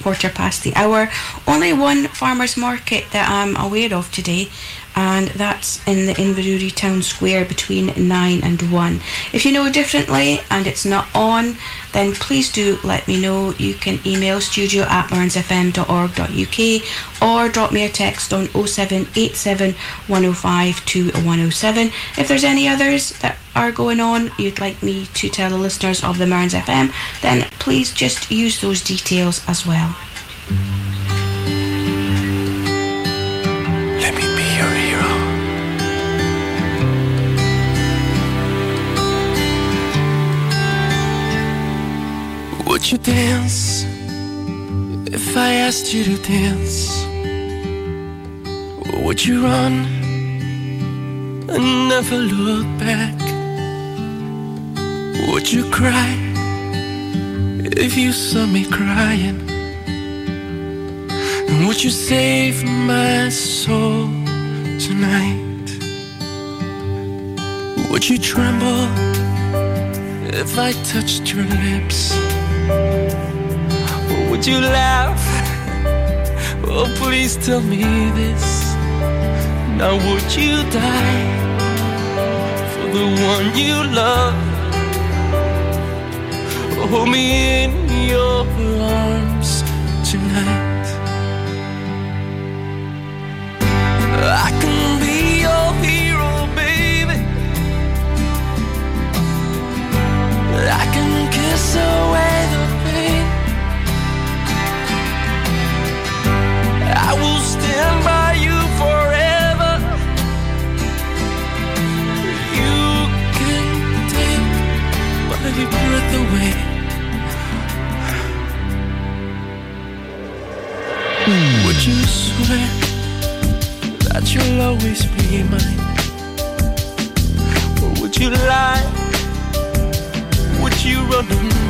quarter past the hour. Only one farmer's market that I'm aware of today, and that's in the Inverurie Town Square between 9 and 1. If you know differently and it's not on, then please do let me know. You can email studio at mearnsfm.org.uk or drop me a text on 0787 105 2107. If there's any others that are going on you'd like me to tell the listeners of the Mearns FM, then please just use those details as well. You dance if I asked you to dance? Would you run and never look back? Would you cry if you saw me crying? And would you save my soul tonight? Would you tremble if I touched your lips? Would you laugh? Oh, please tell me this. Now, would you die for the one you love? Hold me in your arms tonight. I can I can kiss away the pain. I will stand by you forever. You can take away. Would you swear that you'll always be mine? Or would you lie? You run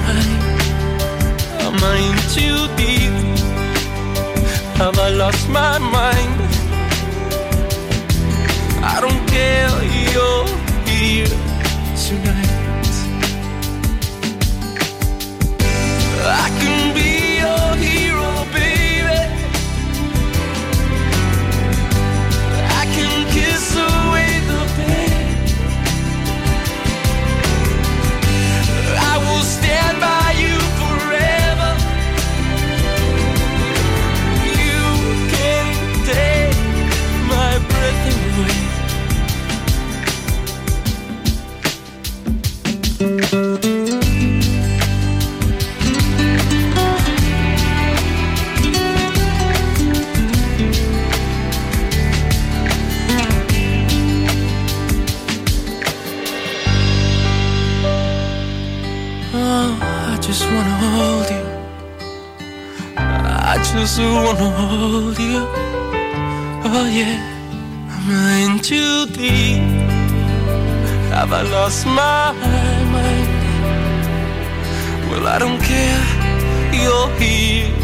hide? Am I in too deep? Have I lost my mind? I don't care, you're here tonight. I can be wanna hold you. Oh yeah, I'm in too deep? Have I lost my mind? Well, I don't care. You're here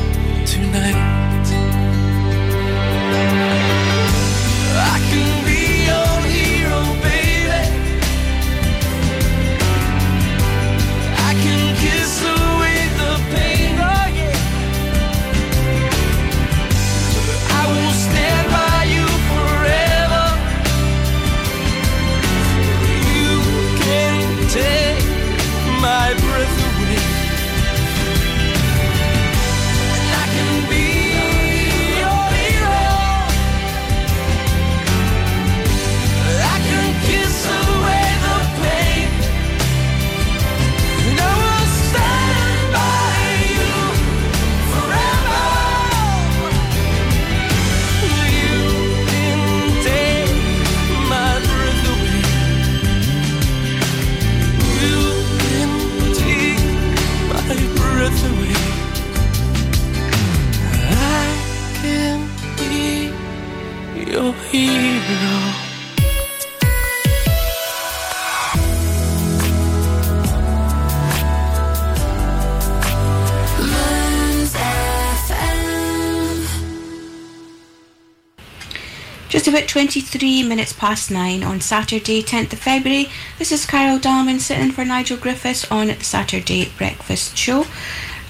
Just about 23 minutes past 9 on Saturday, 10th of February. This is Carol Dalman sitting for Nigel Griffiths on the Saturday Breakfast Show.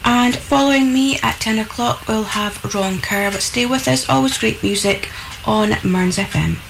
And following me at 10 o'clock, we'll have Ron Kerr. But stay with us, always great music on Mearns FM.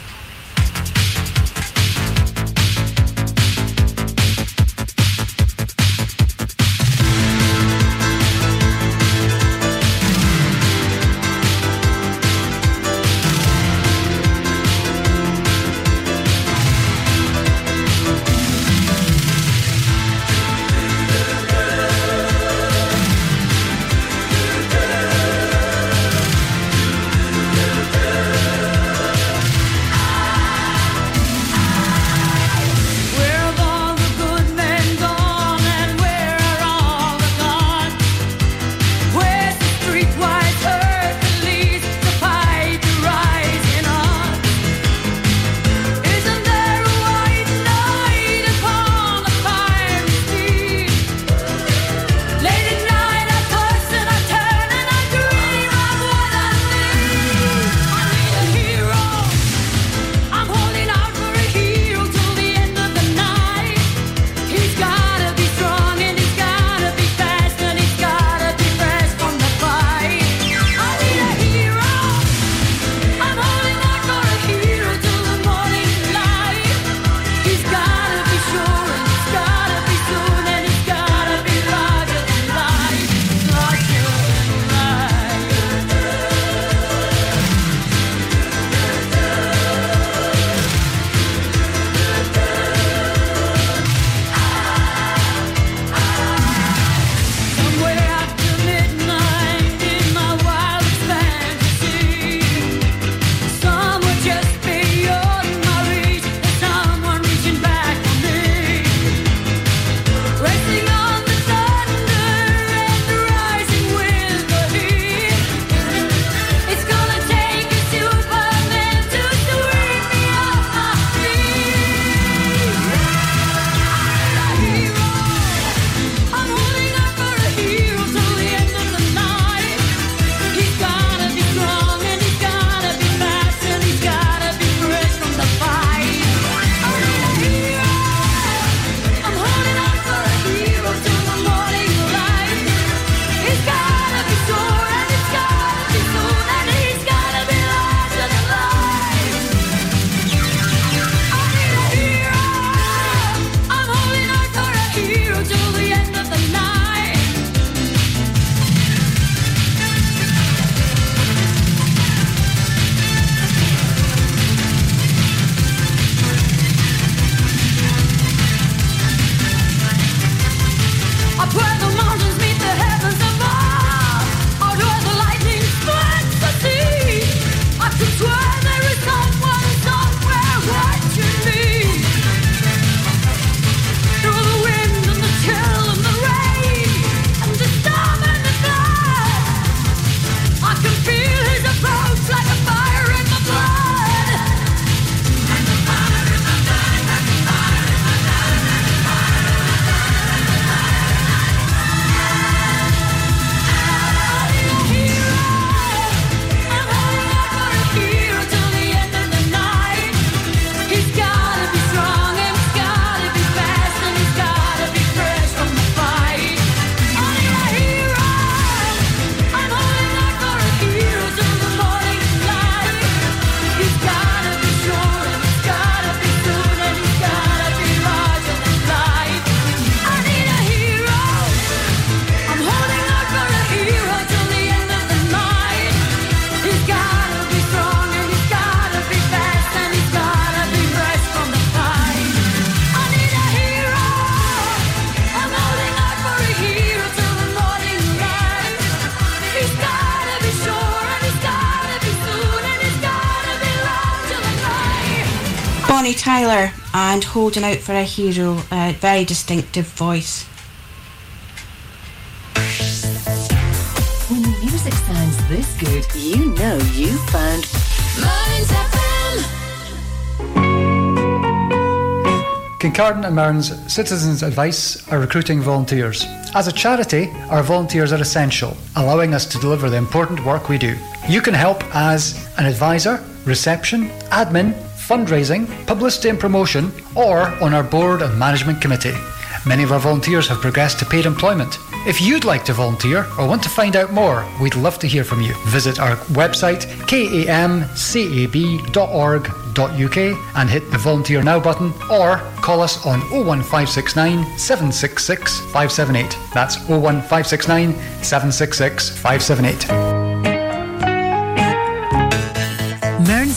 and holding out for a hero, a very distinctive voice. When the music sounds this good, you know you found Mearns FM. Kincardine and Mearns Citizens Advice are recruiting volunteers. As a charity, our volunteers are essential, allowing us to deliver the important work we do. You can help as an advisor, reception, admin, fundraising, publicity and promotion, or on our board and management committee. Many of our volunteers have progressed to paid employment. If you'd like to volunteer or want to find out more, we'd love to hear from you. Visit our website kamcab.org.uk and hit the Volunteer Now button or call us on 01569 766 578. That's 01569 766 578.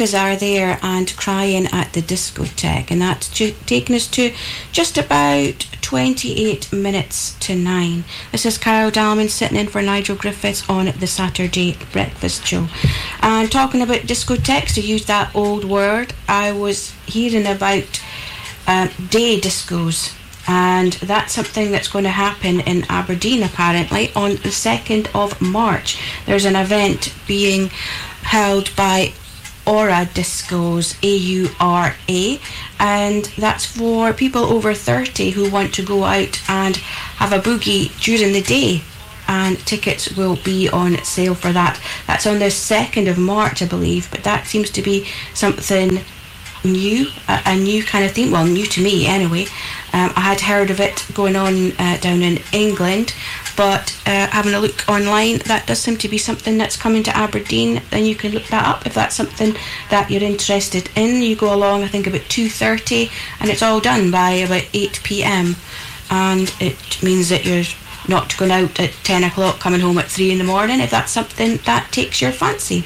Alcazar there and crying at the discotheque, and that's ju- taking us to just about 28 minutes to 9. This is Carol Dalman sitting in for Nigel Griffiths on the Saturday Breakfast Show. And talking about discotheques, to use that old word, I was hearing about uh, day discos. And that's something that's going to happen in Aberdeen apparently on the 2nd of March. There's an event being held by Aura Discos, A U R A, and that's for people over 30 who want to go out and have a boogie during the day. And tickets will be on sale for that. That's on the 2nd of March, I believe, but that seems to be something new, a, a new kind of thing. Well, new to me anyway. Um, I had heard of it going on uh, down in England, but uh, having a look online, that does seem to be something that's coming to Aberdeen. Then you can look that up if that's something that you're interested in. You go along, I think about two thirty, and it's all done by about eight p.m. And it means that you're not going out at ten o'clock, coming home at three in the morning. If that's something that takes your fancy.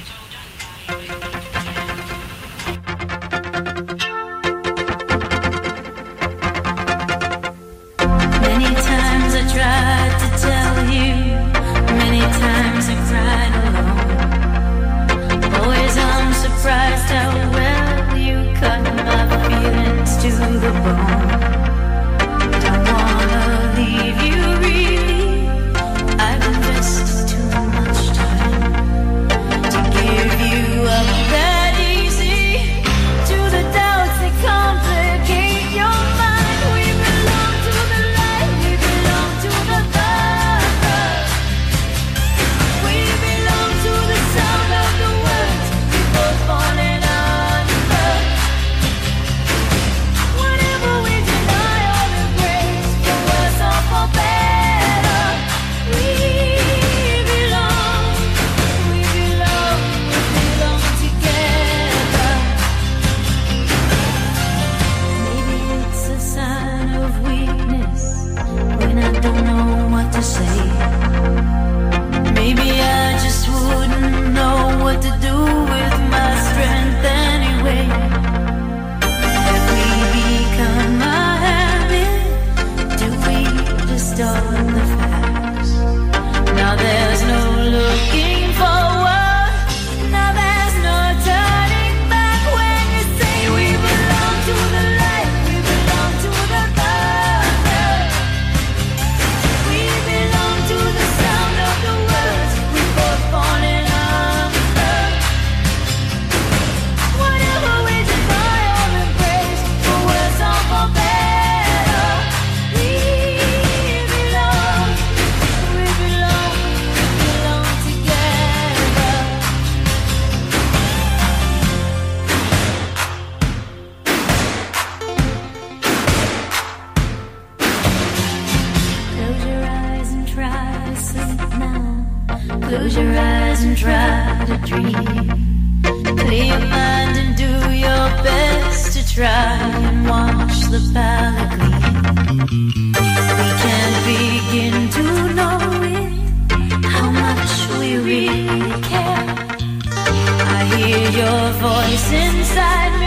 Try and watch the palette gleam. We can't begin to know it, how much we really care. I hear your voice inside me.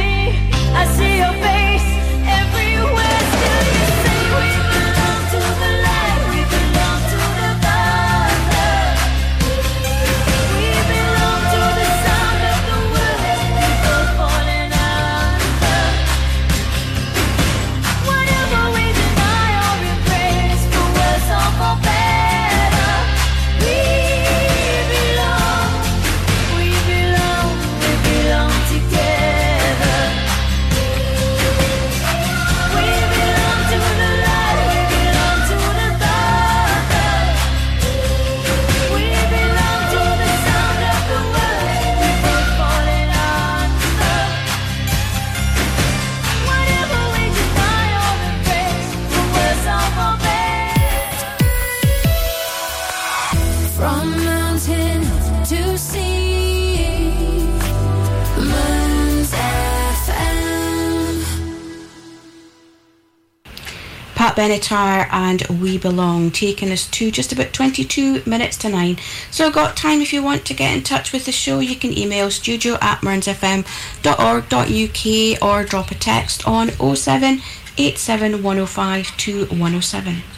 Benatar and We Belong, taking us to just about 22 minutes to 9. So, got time if you want to get in touch with the show, you can email studio at mearnsfm.org.uk or drop a text on 07871052107.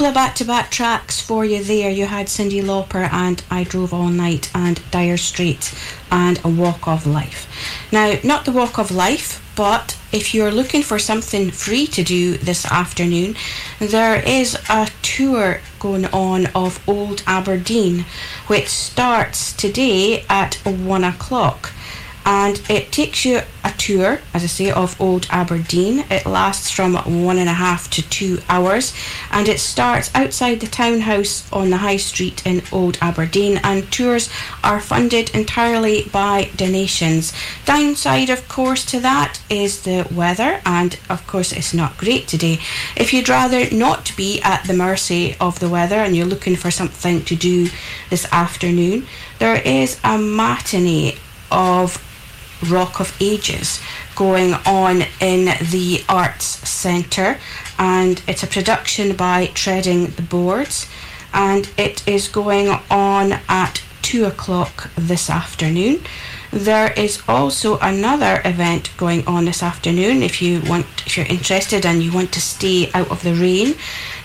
Couple of back-to-back tracks for you there. You had Cyndi Lauper and I Drove All Night and Dire Straits and A Walk of Life. Now, not the Walk of Life, but if you're looking for something free to do this afternoon, there is a tour going on of Old Aberdeen, which starts today at one o'clock. And it takes you tour, as I say, of Old Aberdeen. It lasts from one and a half to two hours, and it starts outside the townhouse on the High Street in Old Aberdeen. And tours are funded entirely by donations. Downside, of course, to that is the weather, and of course, it's not great today. If you'd rather not be at the mercy of the weather and you're looking for something to do this afternoon, there is a matinee of Rock of Ages going on in the Arts Centre, and it's a production by Treading the Boards, and it is going on at two o'clock this afternoon. There is also another event going on this afternoon if you want if you're interested and you want to stay out of the rain.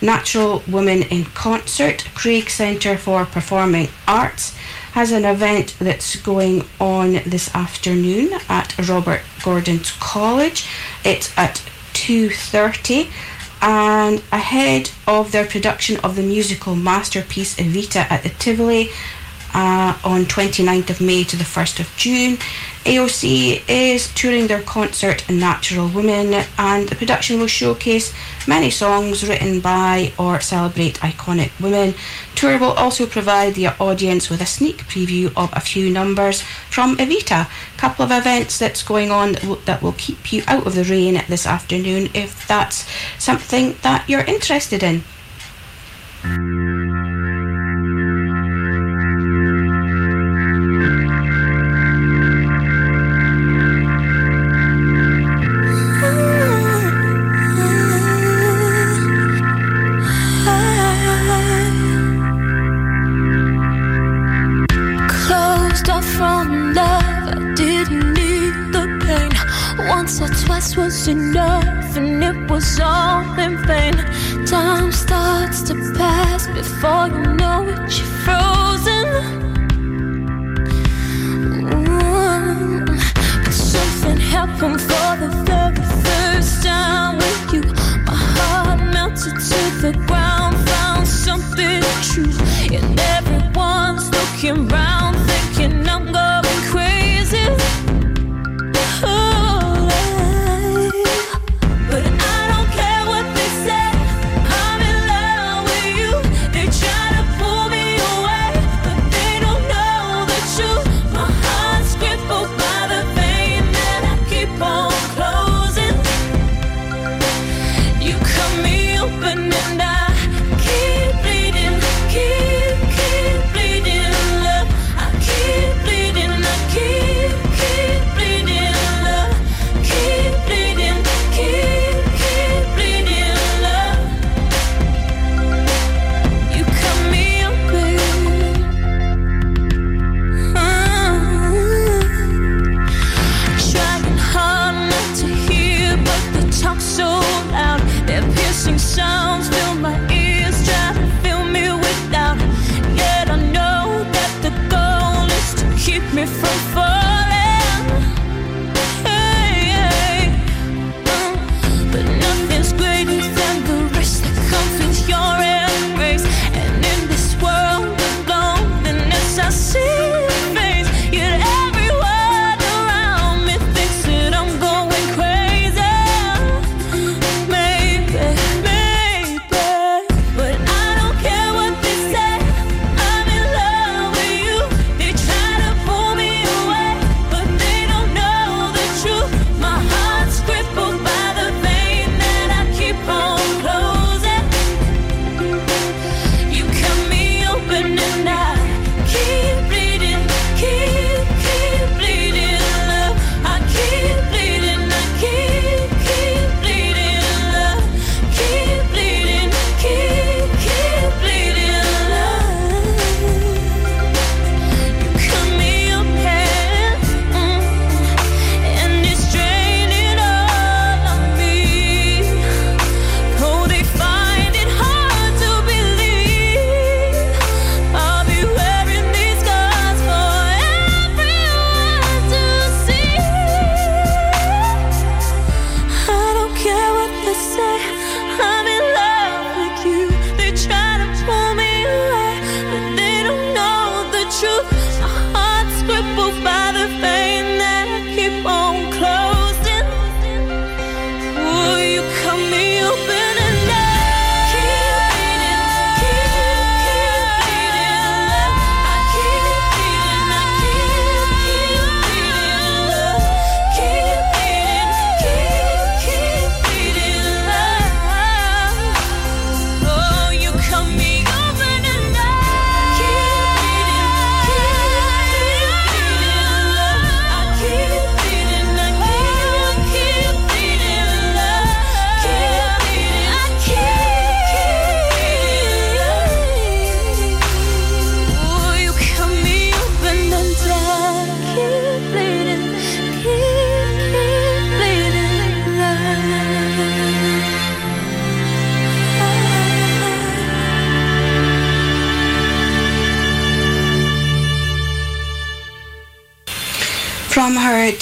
Natural Women in Concert, Craig Centre for Performing Arts has an event that's going on this afternoon at Robert Gordon's College. It's at 2:30 and ahead of their production of the musical masterpiece Evita at the Tivoli uh, on 29th of May to the 1st of June. AOC is touring their concert Natural Women and the production will showcase many songs written by or celebrate iconic women. Tour will also provide the audience with a sneak preview of a few numbers from Evita. A Couple of events that's going on that will, that will keep you out of the rain this afternoon if that's something that you're interested in. once was enough and it was all in vain. Time starts to pass before you know it, you're frozen. But something happened for the very first time with you. My heart melted to the ground, found something true, and everyone's looking round.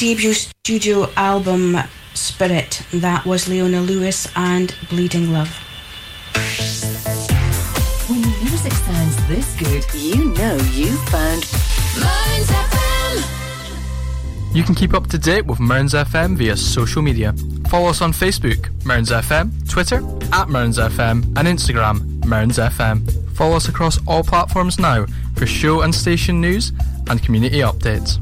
debut studio album, Spirit. That was Leona Lewis and Bleeding Love. When music sounds this good, you know you've found Mearns FM. You can keep up to date with Mearns FM via social media. Follow us on Facebook, Mearns FM, Twitter, at Mearns FM, and Instagram, Mearns FM. Follow us across all platforms now for show and station news and community updates.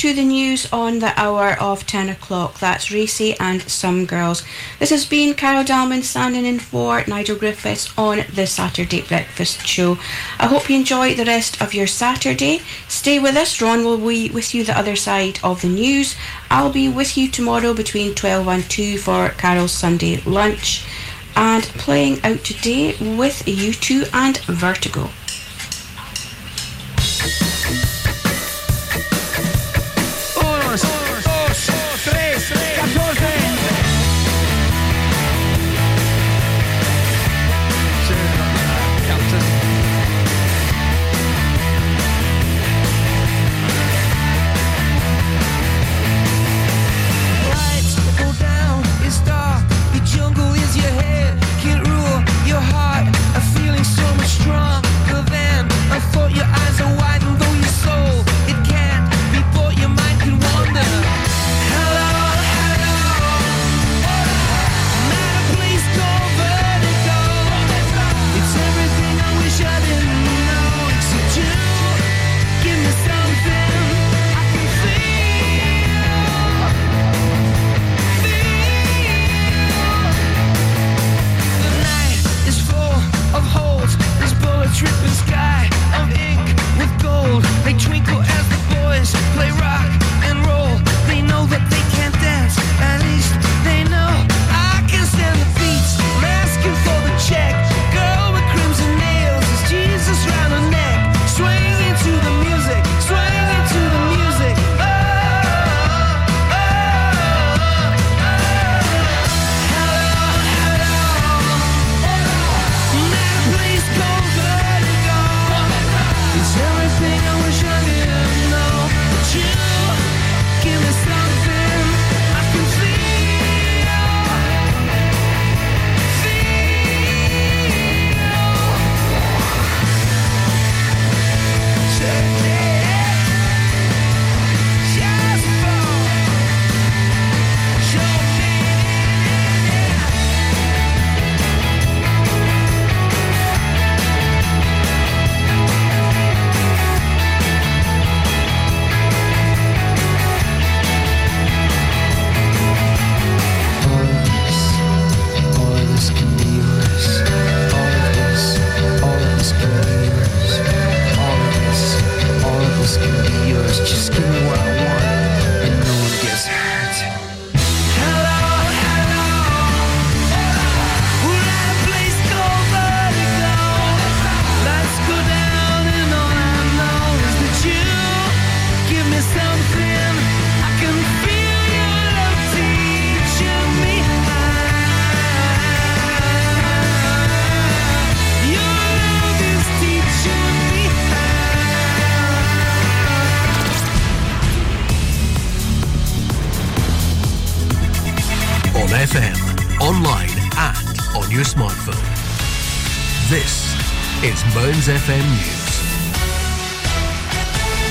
to the news on the hour of 10 o'clock. That's Racey and Some Girls. This has been Carol Dalman standing in for Nigel Griffiths on the Saturday Breakfast Show. I hope you enjoy the rest of your Saturday. Stay with us. Ron will be with you the other side of the news. I'll be with you tomorrow between 12 and 2 for Carol's Sunday lunch. And playing out today with U2 and Vertigo.